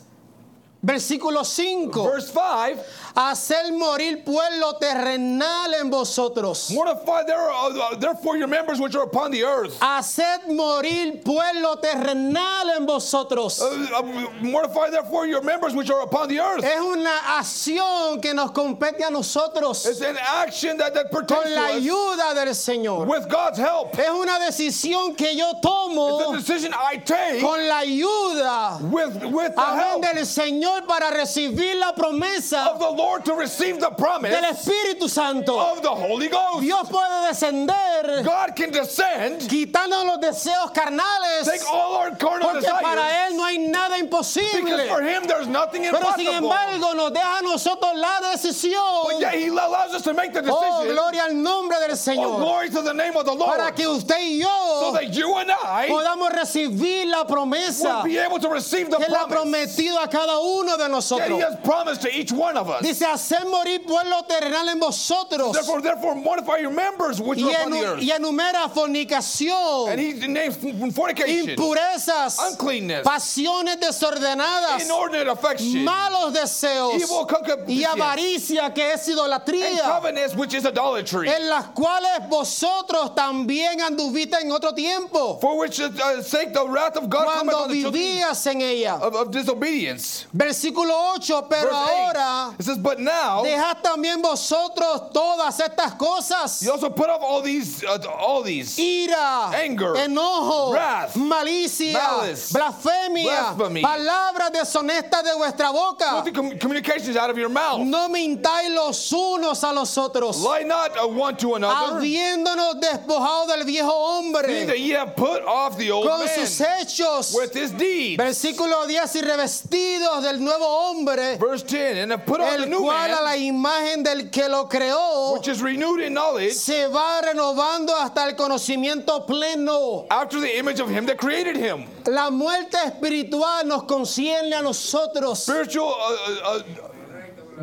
versículo 5, verse 5, hacer morir pueblo terrenal en vosotros. Mortify uh, therefore your members which are upon the earth. Haced morir pueblo terrenal en vosotros. Uh, uh, mortify therefore your members which are upon the earth. Es una acción que nos compete a nosotros It's an action that, that pertains con la ayuda del Señor. with God's help. Es una decisión que yo It's a tomo decision I take con la ayuda with, with the help del Señor para recibir la promesa of the Lord to receive the promise del Espíritu Santo. of the Holy Ghost. Dios puede descender God can descend, quitando los deseos carnales take all our carnal porque para Él no hay nada because imposible. for Him there's nothing Pero sin embargo nos deja a nosotros la But decisión. yet He allows us to make the Oh, decision. gloria al nombre del Oh, Señor. glory to the name of the Lord. Para que usted y So yo that you and I podamos recibir la promesa be able to receive the que Él ha promise prometido a cada uno de that He nosotros. has promised to each one of us. Dice, hacer morir pueblo terrenal en vosotros. Therefore, therefore, mortify your members which Y, are upon the enu- earth. y enumera fornicación, And He names fornication, impurezas, uncleanness, pasiones desordenadas, inordinate affection, malos deseos evil y avaricia, que es and idolatría. covetousness, which is idolatry. en las cuales vosotros también anduviste en otro tiempo, For which uh, sake the wrath of God cuando vivías en ella. of, of disobedience. Versículo 8, pero Verse 8, ahora it says, But now dejad también vosotros todas estas cosas. you also put off all these, uh, all these. Ira, Anger, enojo, wrath, malicia, malice, blasfemia, blasphemy, palabras deshonestas de vuestra boca. Communications out of your mouth. No mintáis los unos a los otros, Lie not uh, one to another, habiéndonos despojado del viejo hombre that ye have put off the old con man sus hechos. with his deeds. Versículo 10, y revestidos del nuevo hombre, Verse 10, and have put on el a la imagen del que lo creó which is renewed in knowledge se va renovando hasta el conocimiento pleno. after the image of him that created him. La muerte espiritual nos concierne a nosotros. Spiritual, uh, uh, uh,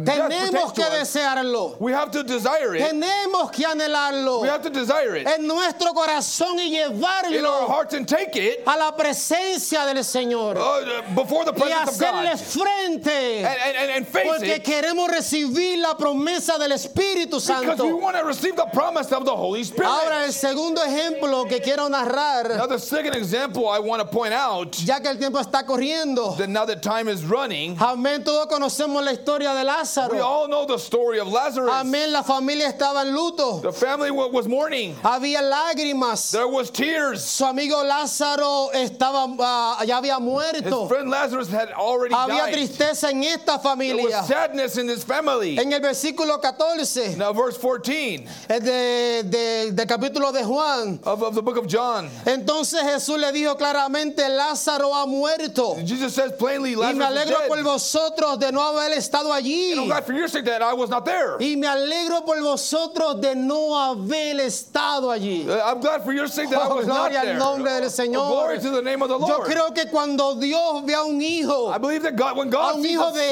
Tenemos que desearlo. we have to desire it. Tenemos que anhelarlo We have to desire it en nuestro corazón y in our llevarlo hearts and take it a la presencia del Señor uh, before the y presence of hacerle God. frente. And, and, and, face Porque it queremos recibir la promesa del Espíritu because we Santo. want to receive the promise of the Holy Spirit. Ahora el segundo ejemplo que quiero now, narrar, the second example I want to point out ya que el tiempo está corriendo. that now that time is running, Amén, todos conocemos la historia de we Lázaro. all know the story of Lazarus. Amén, la familia estaba en luto. The family wa- was mourning. Había lágrimas. There was tears. Su amigo Lázaro estaba, ah, ya había His muerto. friend Lazarus had already Había died. tristeza en esta There was familia. sadness in this family. En el versículo 14 Now, verse 14 eh, de- de- del capítulo de Juan. of, of the book of John, Entonces Jesús le dijo claramente, Lázaro ha muerto. Jesus says plainly, Y me Lazarus alegro por vosotros de no haber estado allí. I'm glad for your sake that I was not there. Y me alegro por vosotros de no haber estado allí. Uh, I'm glad for your sake that I Oh, was not gloria al there. nombre del Oh, Señor. glory to the name of the Yo Lord. creo que cuando Dios ve a un hijo I believe that God, when A God un sees hijo a de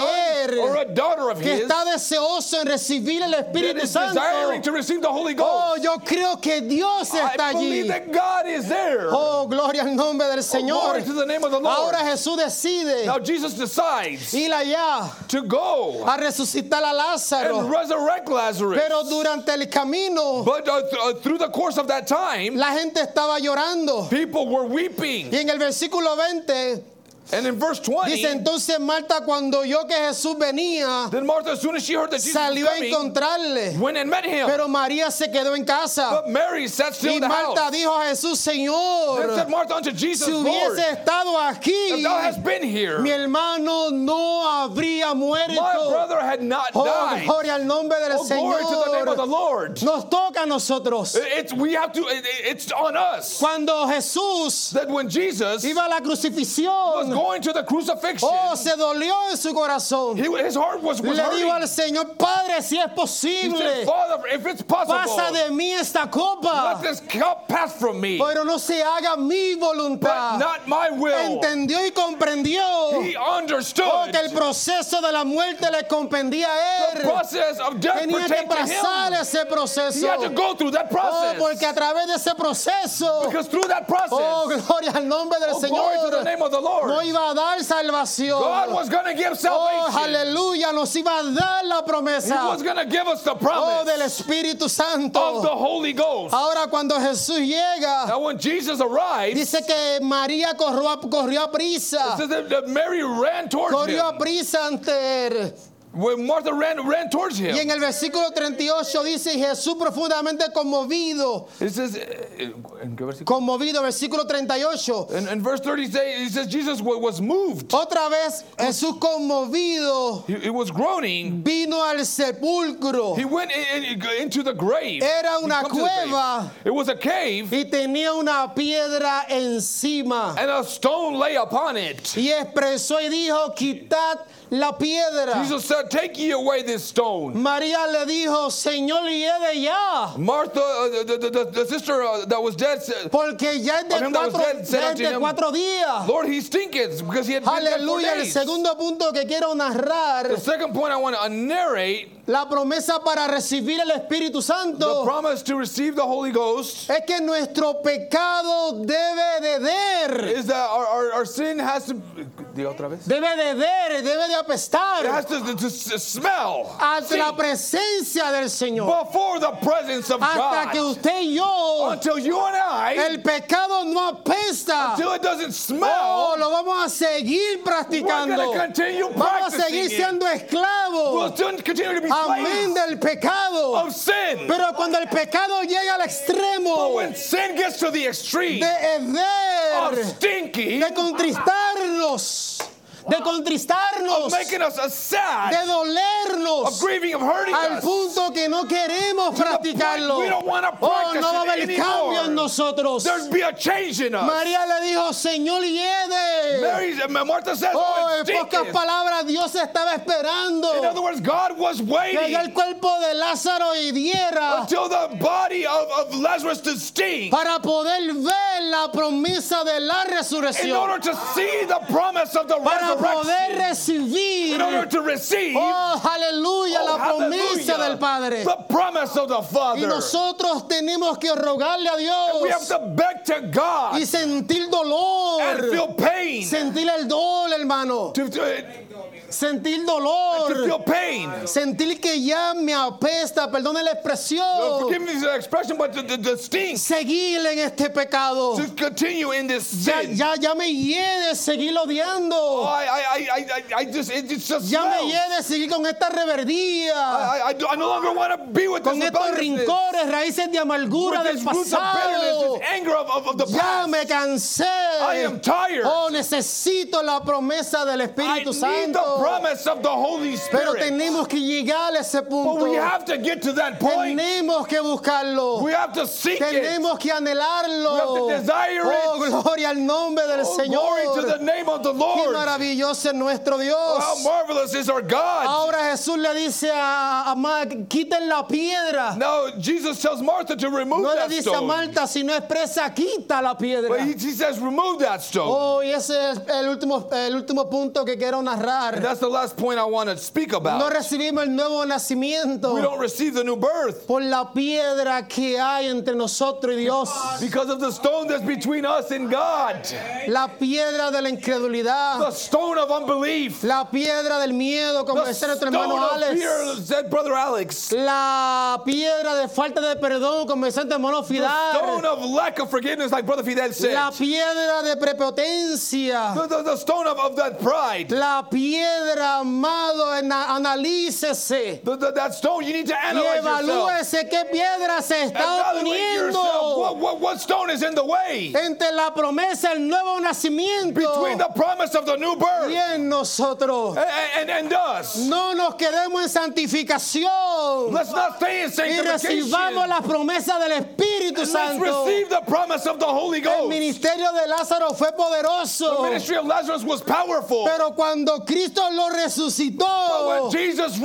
él or a daughter of que his está deseoso en recibir el Espíritu Santo, to receive the Holy Ghost, oh, yo creo que Dios está I believe allí. that God is there. Oh, gloria al nombre del Oh, Señor. glory to the name of the Lord. Ahora Jesús decide Now Jesus decides ir allá to go a resucitar a and Lázaro. resurrect Lazarus. Pero durante el camino But uh, th- uh, through the course of that time, la gente estaba llorando. people were weeping. Y en el versículo 20 And in verse 20, dice entonces Marta cuando oyó que Jesús venía, then Martha, as soon as she heard that Jesus salió a encontrarle. went and met him. Pero María se quedó en casa. But Mary sat still Y in the Marta house. dijo a Jesús, Then Señor, said Martha unto Jesus, si Lord, hubiese estado if aquí, thou hast been here, mi hermano no habría my muerto. brother had not Oh, died. gloria al nombre del Oh, glory to the name of the Señor. Lord. Nos toca a nosotros. It's we have to. it- It's on us Cuando Jesús that when Jesus iba a la crucifixión, going to the crucifixion, oh, se dolió en su corazón. he, his heart was, was Le dijo al. Señor, Padre, si es He said, posible, Father, if it's possible, pasa de mí esta let copa, this cup pass from me, pero no se haga mi but voluntad. not my will. Entendió y comprendió. He understood Oh, que el proceso de la muerte le compendía a the él. process of death Tenía que pasar ese He proceso. had to go through that Oh, process. porque a través de ese proceso, Because through that process, oh, gloria al nombre del oh, glory to the Señor, name of the Lord, no iba a dar salvación. God was going to give Oh, salvation. aleluya, nos iba a dar la He promesa. was going to give us the Oh, promise del Espíritu of the Santo. Holy Ghost. Ahora, cuando Jesús llega, Now, when Jesus arrived, it dice que María corrió a, corrió a prisa. says that that Mary ran towards Corrió a prisa ante él. When Martha ran, ran towards Y en him, el versículo 38 dice, Jesús profundamente conmovido, it says, eh, in versículo- conmovido, versículo 38. in, in verse 30, say- it says Jesus wa- was moved. Otra vez Jesús conmovido He, he was groaning. vino al sepulcro He went in- in- into the grave. Era una cueva. It was a cave, y tenía una piedra encima. and a stone lay upon it. Y expresó y dijo, quitad la piedra. Jesus said, Take ye away this stone. María le dijo, Señor, de ya. Martha, uh, the, the, the, the sister uh, that was dead, said, Porque ya es de Of that was cuatro, dead ya es de him, cuatro días. Lord, he stinketh because he had been dead four Aleluya. El segundo punto que quiero narrar, The second point I want to narrate la promesa para recibir el Espíritu the Santo, promise to receive the Holy Ghost es que nuestro pecado debe de ver. is that our, our, our sin has to. Diga otra vez. Debe de ver, debe de It apestar has to, to, to smell ante la presencia del Señor. before the presence of Hasta que God. usted y yo, Until you and I, el pecado no apesta. until it doesn't Oh, smell, lo vamos a seguir we're practicando. going to continue Vamos a seguir practicing it. siendo We'll esclavos. still continue to be Amén del pecado. of sin. Pero cuando el pecado llega al But extremo when sin gets to the extreme de of heder, stinky, de contristarnos, de contristarnos, of making us a sad, de of dolernos, grieving, of hurting al punto que no queremos practicarlo. we don't wanna Oh, no va a haber cambio en nosotros. there'd be a change in us. María le dijo, Señor, hiede. Mary, Martha says, Oh, en pocas palabras, Dios estaba esperando In other words, God was que el cuerpo de Lázaro hiriera until the body of, of Lazarus to stink para poder ver la promesa de la in resurrección, order para poder recibir, in order to receive. Oh, aleluya, oh, la promesa hallelujah, del Padre. the promise of the Y nosotros tenemos que rogarle a We have Dios to beg to God y sentir dolor, feel pain. sentir el dolor, hermano, To, sentir to dolor. feel pain. Sentir que ya me apesta, perdone la expresión. Forgive me the expression, but the, the, the stink Seguir en este pecado. to continue in this Ya, sin. ya, ya me hiede seguir odiando. I, I, I, I, I just, it, it's just Ya me hiede seguir con esta reverdía. I, I, I, do- I no longer want to be with Con this estos rincones, raíces de amargura With del of bitterness, pasado. his anger of, of, of the Ya past. me cansé. I am tired. Oh, necesito la promesa del Espíritu Santo. Promise of the Holy Pero tenemos que llegar a ese But punto. we have to get to that point. Tenemos que buscarlo. We have to seek it. Tenemos que anhelarlo. We have to desire oh, it. gloria al nombre del Oh, glory to the Señor. name of the Qué Lord. maravilloso es nuestro Oh, Dios. how marvelous is our God. Ahora Jesús le dice a, a Marta, quiten la piedra. Now, Jesus tells Martha to remove No le that dice a stone. Marta, si no expresa, quita la piedra. But he, he says, remove that stone. Oh, y ese es el último, el último punto que quiero narrar. That's the last point I want to speak No about. recibimos el nuevo We nacimiento don't receive the new birth por la piedra que hay entre nosotros y Dios. because of the stone that's between us and God. La piedra de la The incredulidad. stone of unbelief. La piedra del miedo, como The decía nuestro stone hermano of Alex. fear, said Brother Alex. La piedra de falta de perdón, como decía nuestro hermano The Fidal. stone of lack of forgiveness, like Brother Fidel said. La piedra de prepotencia. The, the- the stone of, of that pride. La piedra, amado, ana- analícese. The- the- that stone, you need to Y analyze yourself. evalúese qué piedra se está yourself. What, what, what stone is in the way entre la promesa del nuevo nacimiento between the promise of the new y birth en nosotros. and, and, and us? No nos quedemos en santificación Let's not stay in y sanctification. recibamos la promesa del Espíritu And let's Santo. receive the promise of the Holy El Ghost. ministerio de Lázaro fue The poderoso, ministry of Lazarus was powerful. pero cuando Cristo lo But resucitó, Jesus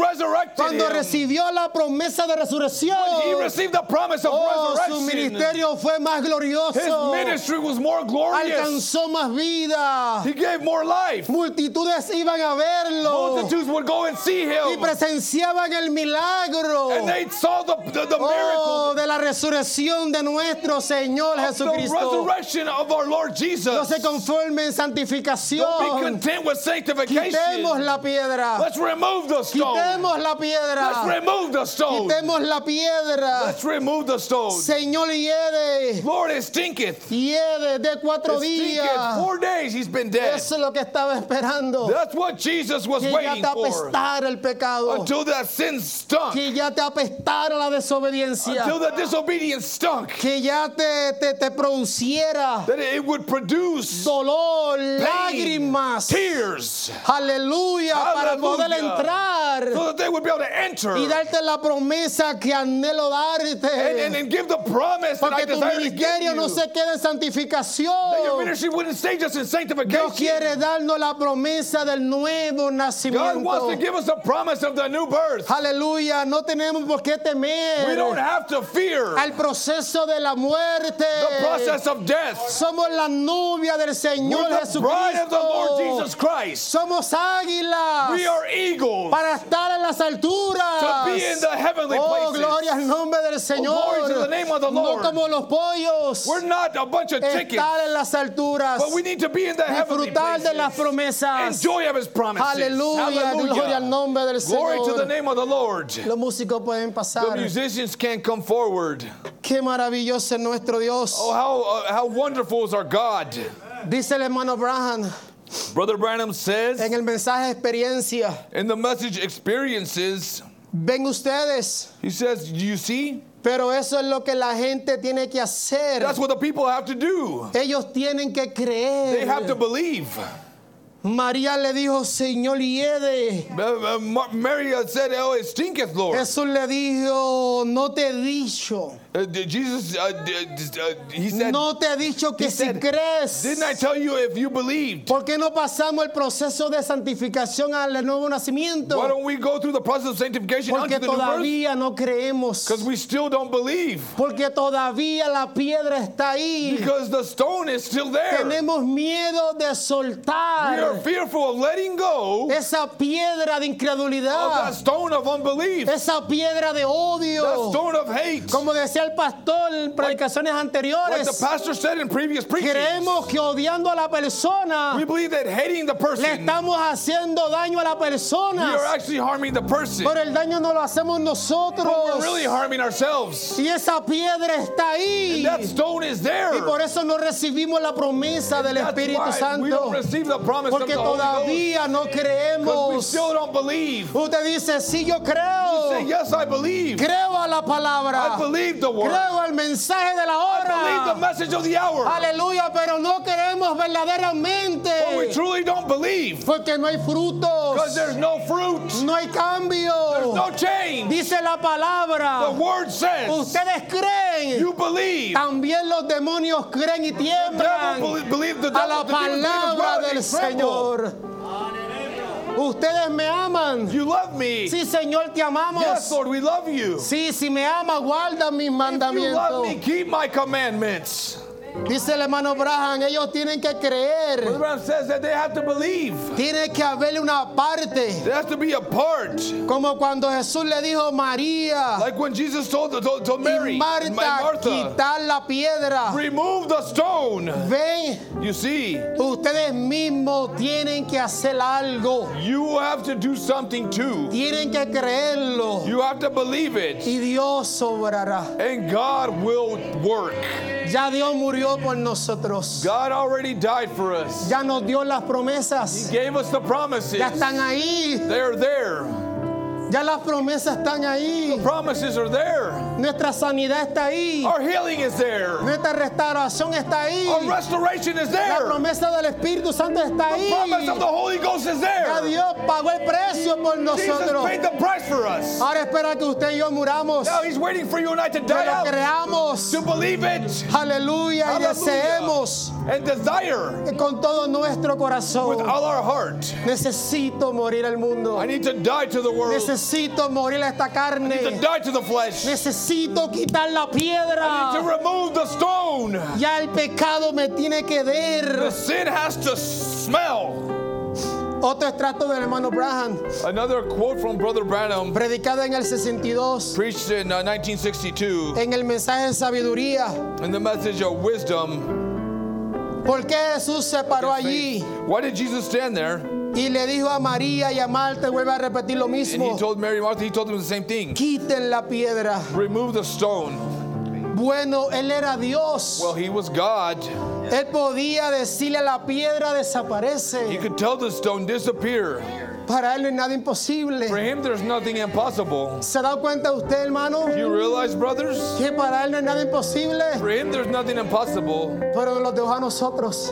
cuando him, recibió la promesa de he resurrección, received the promise of oh, su ministerio fue más His glorioso, ministry was more glorious. alcanzó más vida. He gave more life. Multitudes iban a verlo Multitudes would go and see y him. presenciaban el milagro And they saw the, the, the oh, de la resurrección de nuestro Señor the Jesucristo. resurrection of our Lord No se conforme en Don't be santificación. content with sanctification. Quitemos la piedra. Let's remove the stone. Quitemos la Let's piedra. remove the stone. Quitemos la piedra. Let's remove the stone. Señor, hiede. Lord, it stinketh. Hiede de cuatro It stinketh. días. Four days he's been dead. Eso es lo que estaba esperando. That's what Jesus was Que ya waiting te for. apestara el pecado. Until that sin stunk. Que ya te apestara la desobediencia. Until the disobedience stunk. Que ya te, te, te produciera That it would produce dolor, pain, lágrimas. tears. Aleluya. Para poder Aleluya. entrar So that they would be able to enter. y darte la promesa que anhelo darte. and, and, and give the promise that I Porque tu ministerio no se queda en That your santificación. ministry wouldn't stay just in Dios quiere darnos la promesa del nuevo God wants to nacimiento. give us a promise of the new birth. Aleluya, no tenemos por qué We don't temer have to fear al proceso de la muerte. the process of death. Somos la novia del Señor Jesucristo. Somos águilas We are eagles para estar en las alturas. to be in the heavenly Oh, places. gloria al nombre del Señor. glory to the name of the No Lord. como los pollos. We're not a bunch of chickens, Estar en las alturas. but we need to be in the heavenly de las promesas. Enjoy of His promises. Aleluya, gloria al nombre del Glory to the Señor. name of the Lord. Los músicos pueden The pasar. musicians can come forward. Qué maravilloso es nuestro Dios. Oh, how, uh, how wonderful is our God. Dice el hermano Abraham Brother Branham says en el mensaje experiencia. in the message experiences, Ven ustedes, he says, Do You see, pero eso es lo que la gente tiene que hacer. that's what the people have to do. Ellos tienen que creer. They have to believe. María le dijo, Señor, hiede. Uh, uh, Mary uh, said, Oh, it stinketh, Lord. Jesús le dijo, no te he dicho. Uh, Jesus, uh, d- uh, he said, No te he dicho que he si said, crees. Didn't I tell you if you believed? ¿Por qué no pasamos el proceso de santificación al nuevo nacimiento? Why don't we go through the process of sanctification Porque unto the todavía no creemos. Because we still don't believe. Porque todavía la piedra está ahí. Because the stone is still there. Tenemos miedo de We are soltar fearful of letting go esa piedra de of that incredulidad, stone of unbelief, esa piedra de that odio. stone of hate. Como decía el pastor en predicaciones Like the anteriores, pastor said in previous preachings, creemos que odiando a la persona we believe that hating the le person, estamos haciendo daño a la we are persona. actually harming the person. Pero el daño no lo hacemos But nosotros. we're really harming ourselves. Y esa piedra está ahí. That stone is there. Y por eso no recibimos la promesa del That's Espíritu why we don't Santo. receive the promise Porque of the Holy Ghost. todavía no Because we creemos. still don't believe. Usted dice, sí, yo Say, creo. yes, I believe. Creo a la I palabra. believe the. Creo el mensaje de la I believe the hora. message of the hour. Aleluya, pero no queremos verdaderamente. But we truly don't believe Porque no hay because frutos. there's no fruit, No hay cambio. there's no change. Dice la The palabra. word says Ustedes creen. you believe. También los demonios creen y Devil tiemblan believe, believe the a la devil, the demons believe as palabra well, del. Señor. Ustedes me aman. You love me. Sí, Señor, te amamos. Yes, Lord, we love you. Sí, si me ama, guarda mis If you love mandamientos. me, keep my commandments. Dice el hermano Braham, ellos tienen que creer. Brother Branham says that they have to believe. Tiene que haberle una parte. There has to be a part. Como cuando Jesús le dijo a María Like when Jesus told, told, told Mary y and Marta Martha, quitar la piedra. remove the stone. Ven, You see, ustedes mismos tienen que hacer algo. you have to do something too. Tienen que creerlo. You have to believe it. Y Dios sobrará. And God will work. Ya Dios murió por nosotros. God already died for us. Ya nos dio las promesas. He gave us the promises. Ya están ahí. They're there. Ya las promesas están ahí. Promises are there. Nuestra sanidad está ahí. Our healing is there. Nuestra restauración está ahí. Our restoration is La there. promesa del Espíritu Santo está The promise of the ahí. Holy Ghost is Ya there. Dios pagó el precio por Jesus nosotros. paid the price for us. Ahora espera que usted y yo muramos. Now He's waiting for you and I to die out, creamos. to believe it, Aleluya. Y Hallelujah. deseemos and desire con todo nuestro with corazón. all our heart. Necesito morir al mundo. I need to die to the world. Necesito morir a esta to die to the flesh. Necesito quitar la I need to remove the stone. Ya el pecado me tiene que ver. The sin has to smell. Otro extracto del hermano Braham, Another quote from Brother Branham, predicado en el 62, preached in uh, 1962, en el mensaje de sabiduría. in the message of wisdom. ¿Por qué Jesús se paró allí Why did Jesus stand there? Y le dijo a María y a Marta, vuelve a repetir lo And he mismo? told Mary and Martha, he told them the same thing. Quiten la piedra. Remove the stone. Bueno, él era Dios. Well, he was God. Él podía decirle a la piedra He desaparece. could tell the stone disappear. Para él no hay nada For imposible. him, there's nothing impossible. ¿Se da cuenta usted, hermano? You realize, brothers? Que para él no hay nada imposible. For him, there's nothing impossible. Pero nos los dejó a nosotros.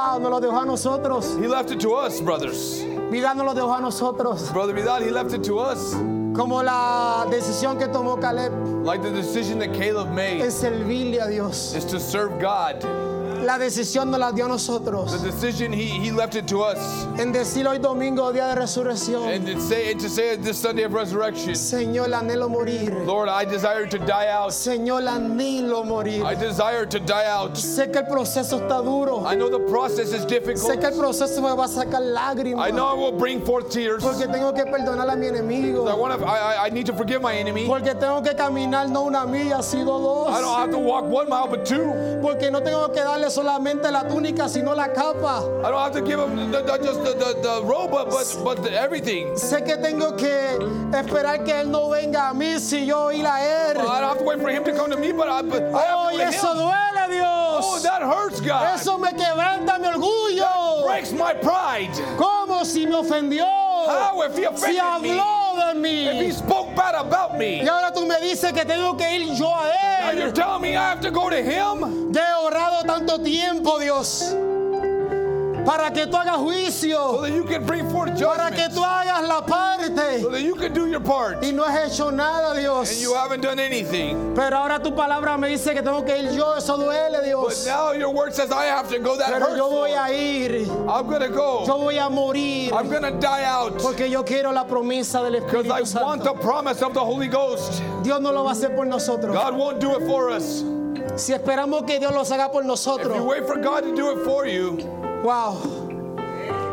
Wow, nos lo dejó a nosotros. He left it to us, brothers. Vida nos lo dejó a nosotros. Brother Vidal, he left it to us. Como la decisión que tomó Caleb Like the decision that Caleb made en servirle a Dios. is to serve God. La decisión nos la dio a The nosotros. decision, he, he left it to us. En decir hoy domingo, día de resurrección. And to say, and to say it this Sunday of resurrection, Señor, anhelo morir. Lord, I desire to die out. Señor, anhelo morir. I desire to die out. Sé que el proceso está duro. I know the process is Sé que el difficult. proceso me va a sacar lágrimas. I know I will bring forth tears. Porque tengo que perdonar a mi enemigo. I want to. I, I- need to forgive my enemy. Porque tengo que caminar no una milla, sino I don't dos. have to walk one mile, but two. Porque no tengo que darle solamente la túnica, sino la capa. I don't have to give him the, the, just the, the, the robe, but but, but everything. Sé que tengo que esperar que Él no venga a mí si yo ir a I Él. don't have to wait for him to come to me, but I, but I Oh, have y to let eso him. Duele, Oh, that hurts, God. Eso me quebranta mi orgullo. breaks my pride. Como si me ofendió. How if he Si offended me? habló de If he spoke bad about me? Y ahora tú me dices que tengo que ir yo a Now you're telling me I have to go to him? Te he orado tanto tiempo, Dios, para que tú hagas So juicio, that you can bring forth para que tú hagas la parte. So that you can do your part. Y no has hecho nada, And Dios. you haven't done anything. Pero ahora tu palabra me dice que tengo que ir yo, eso duele, But Dios. now your word says I have to go. That Pero hurts. yo voy a ir, I'm going to yo go. voy a morir, I'm to die out. porque yo quiero la promesa del Because I Espíritu want the promise of the Holy Ghost. Dios no lo va a hacer por nosotros. God won't do it for us. Si esperamos que Dios los haga por If you nosotros, wait for God to do it for you, wow,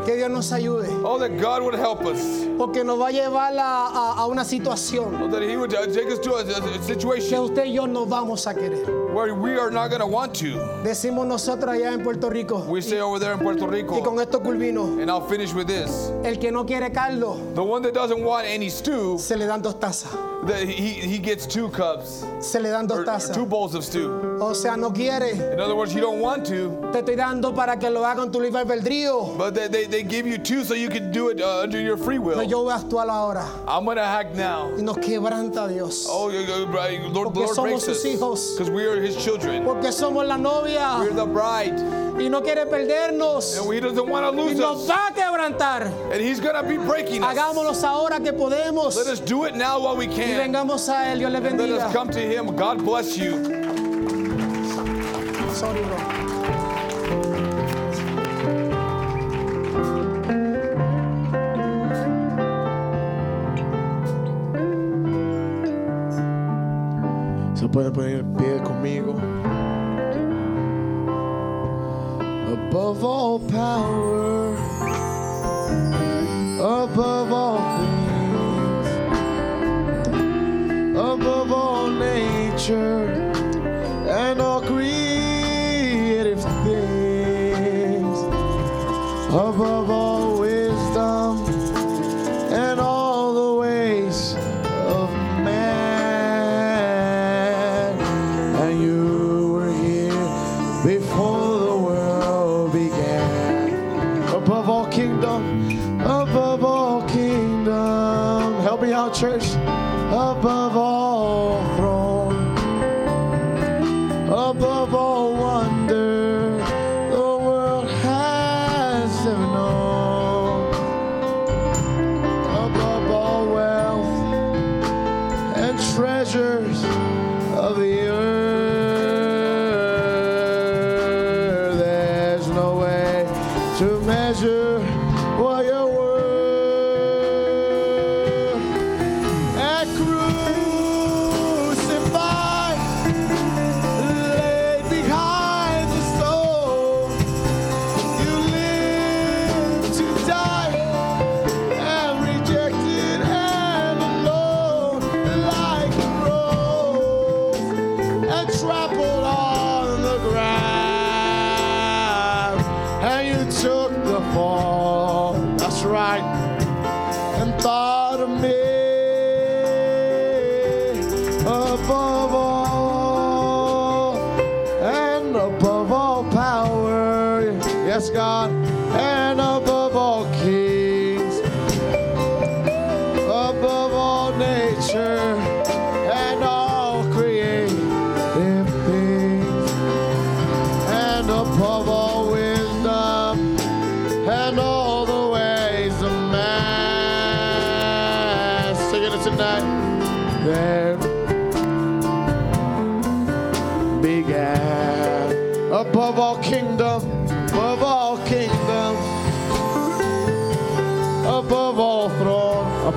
que Dios nos ayude, oh, that God would help us. porque nos va a llevar a, a- a una situación So that He would take us to a, a- a que situation usted y yo no vamos a querer. where we are not going to want to. Decimos nosotros allá en Puerto Rico. We say over there in Puerto Y con Rico, esto culmino. and I'll finish with this. El que no quiere caldo, The one that doesn't want any stew, se le dan dos tazas. the, he, he gets two cups Se le dan dos tazas. two bowls of stew. O sea, no quiere. In other words, you don't want to, Te estoy dando para que lo hagan tu libre albedrío. but they, they, they give you two so you can do it uh, under your free Pero will. yo voy a actuar ahora. I'm going to hack now. Y nos quebranta Dios. Oh, Lord, Porque Lord somos sus hijos. because we are His children. Porque somos la novia. We're the bride, Y no quiere perdernos. and He doesn't want to Y nos us. va a quebrantar. And He's going to be breaking us. Ahora que podemos. Let us do it now while we Y can. vengamos a Él. Dios les Let us come to Him. God bless you. Sorry, bro. Se puede poner en pie conmigo. Above all power, above all things, above all nature, and all creative things, above all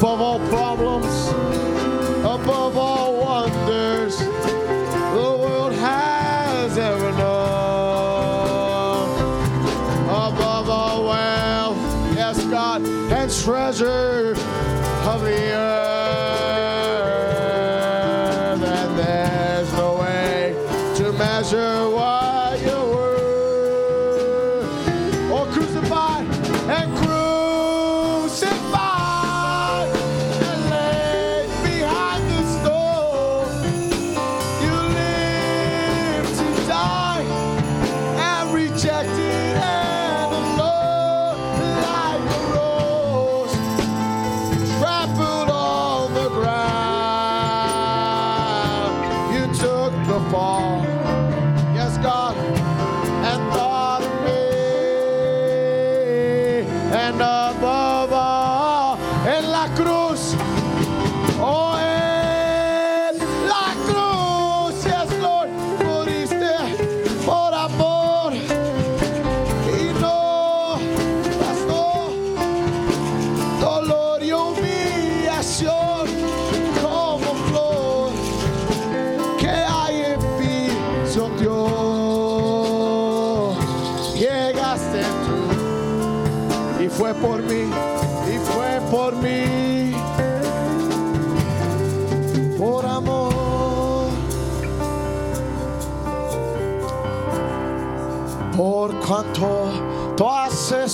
Paul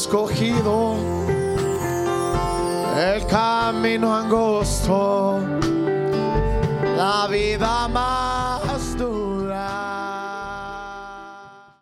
escogido el camino angosto, la vida más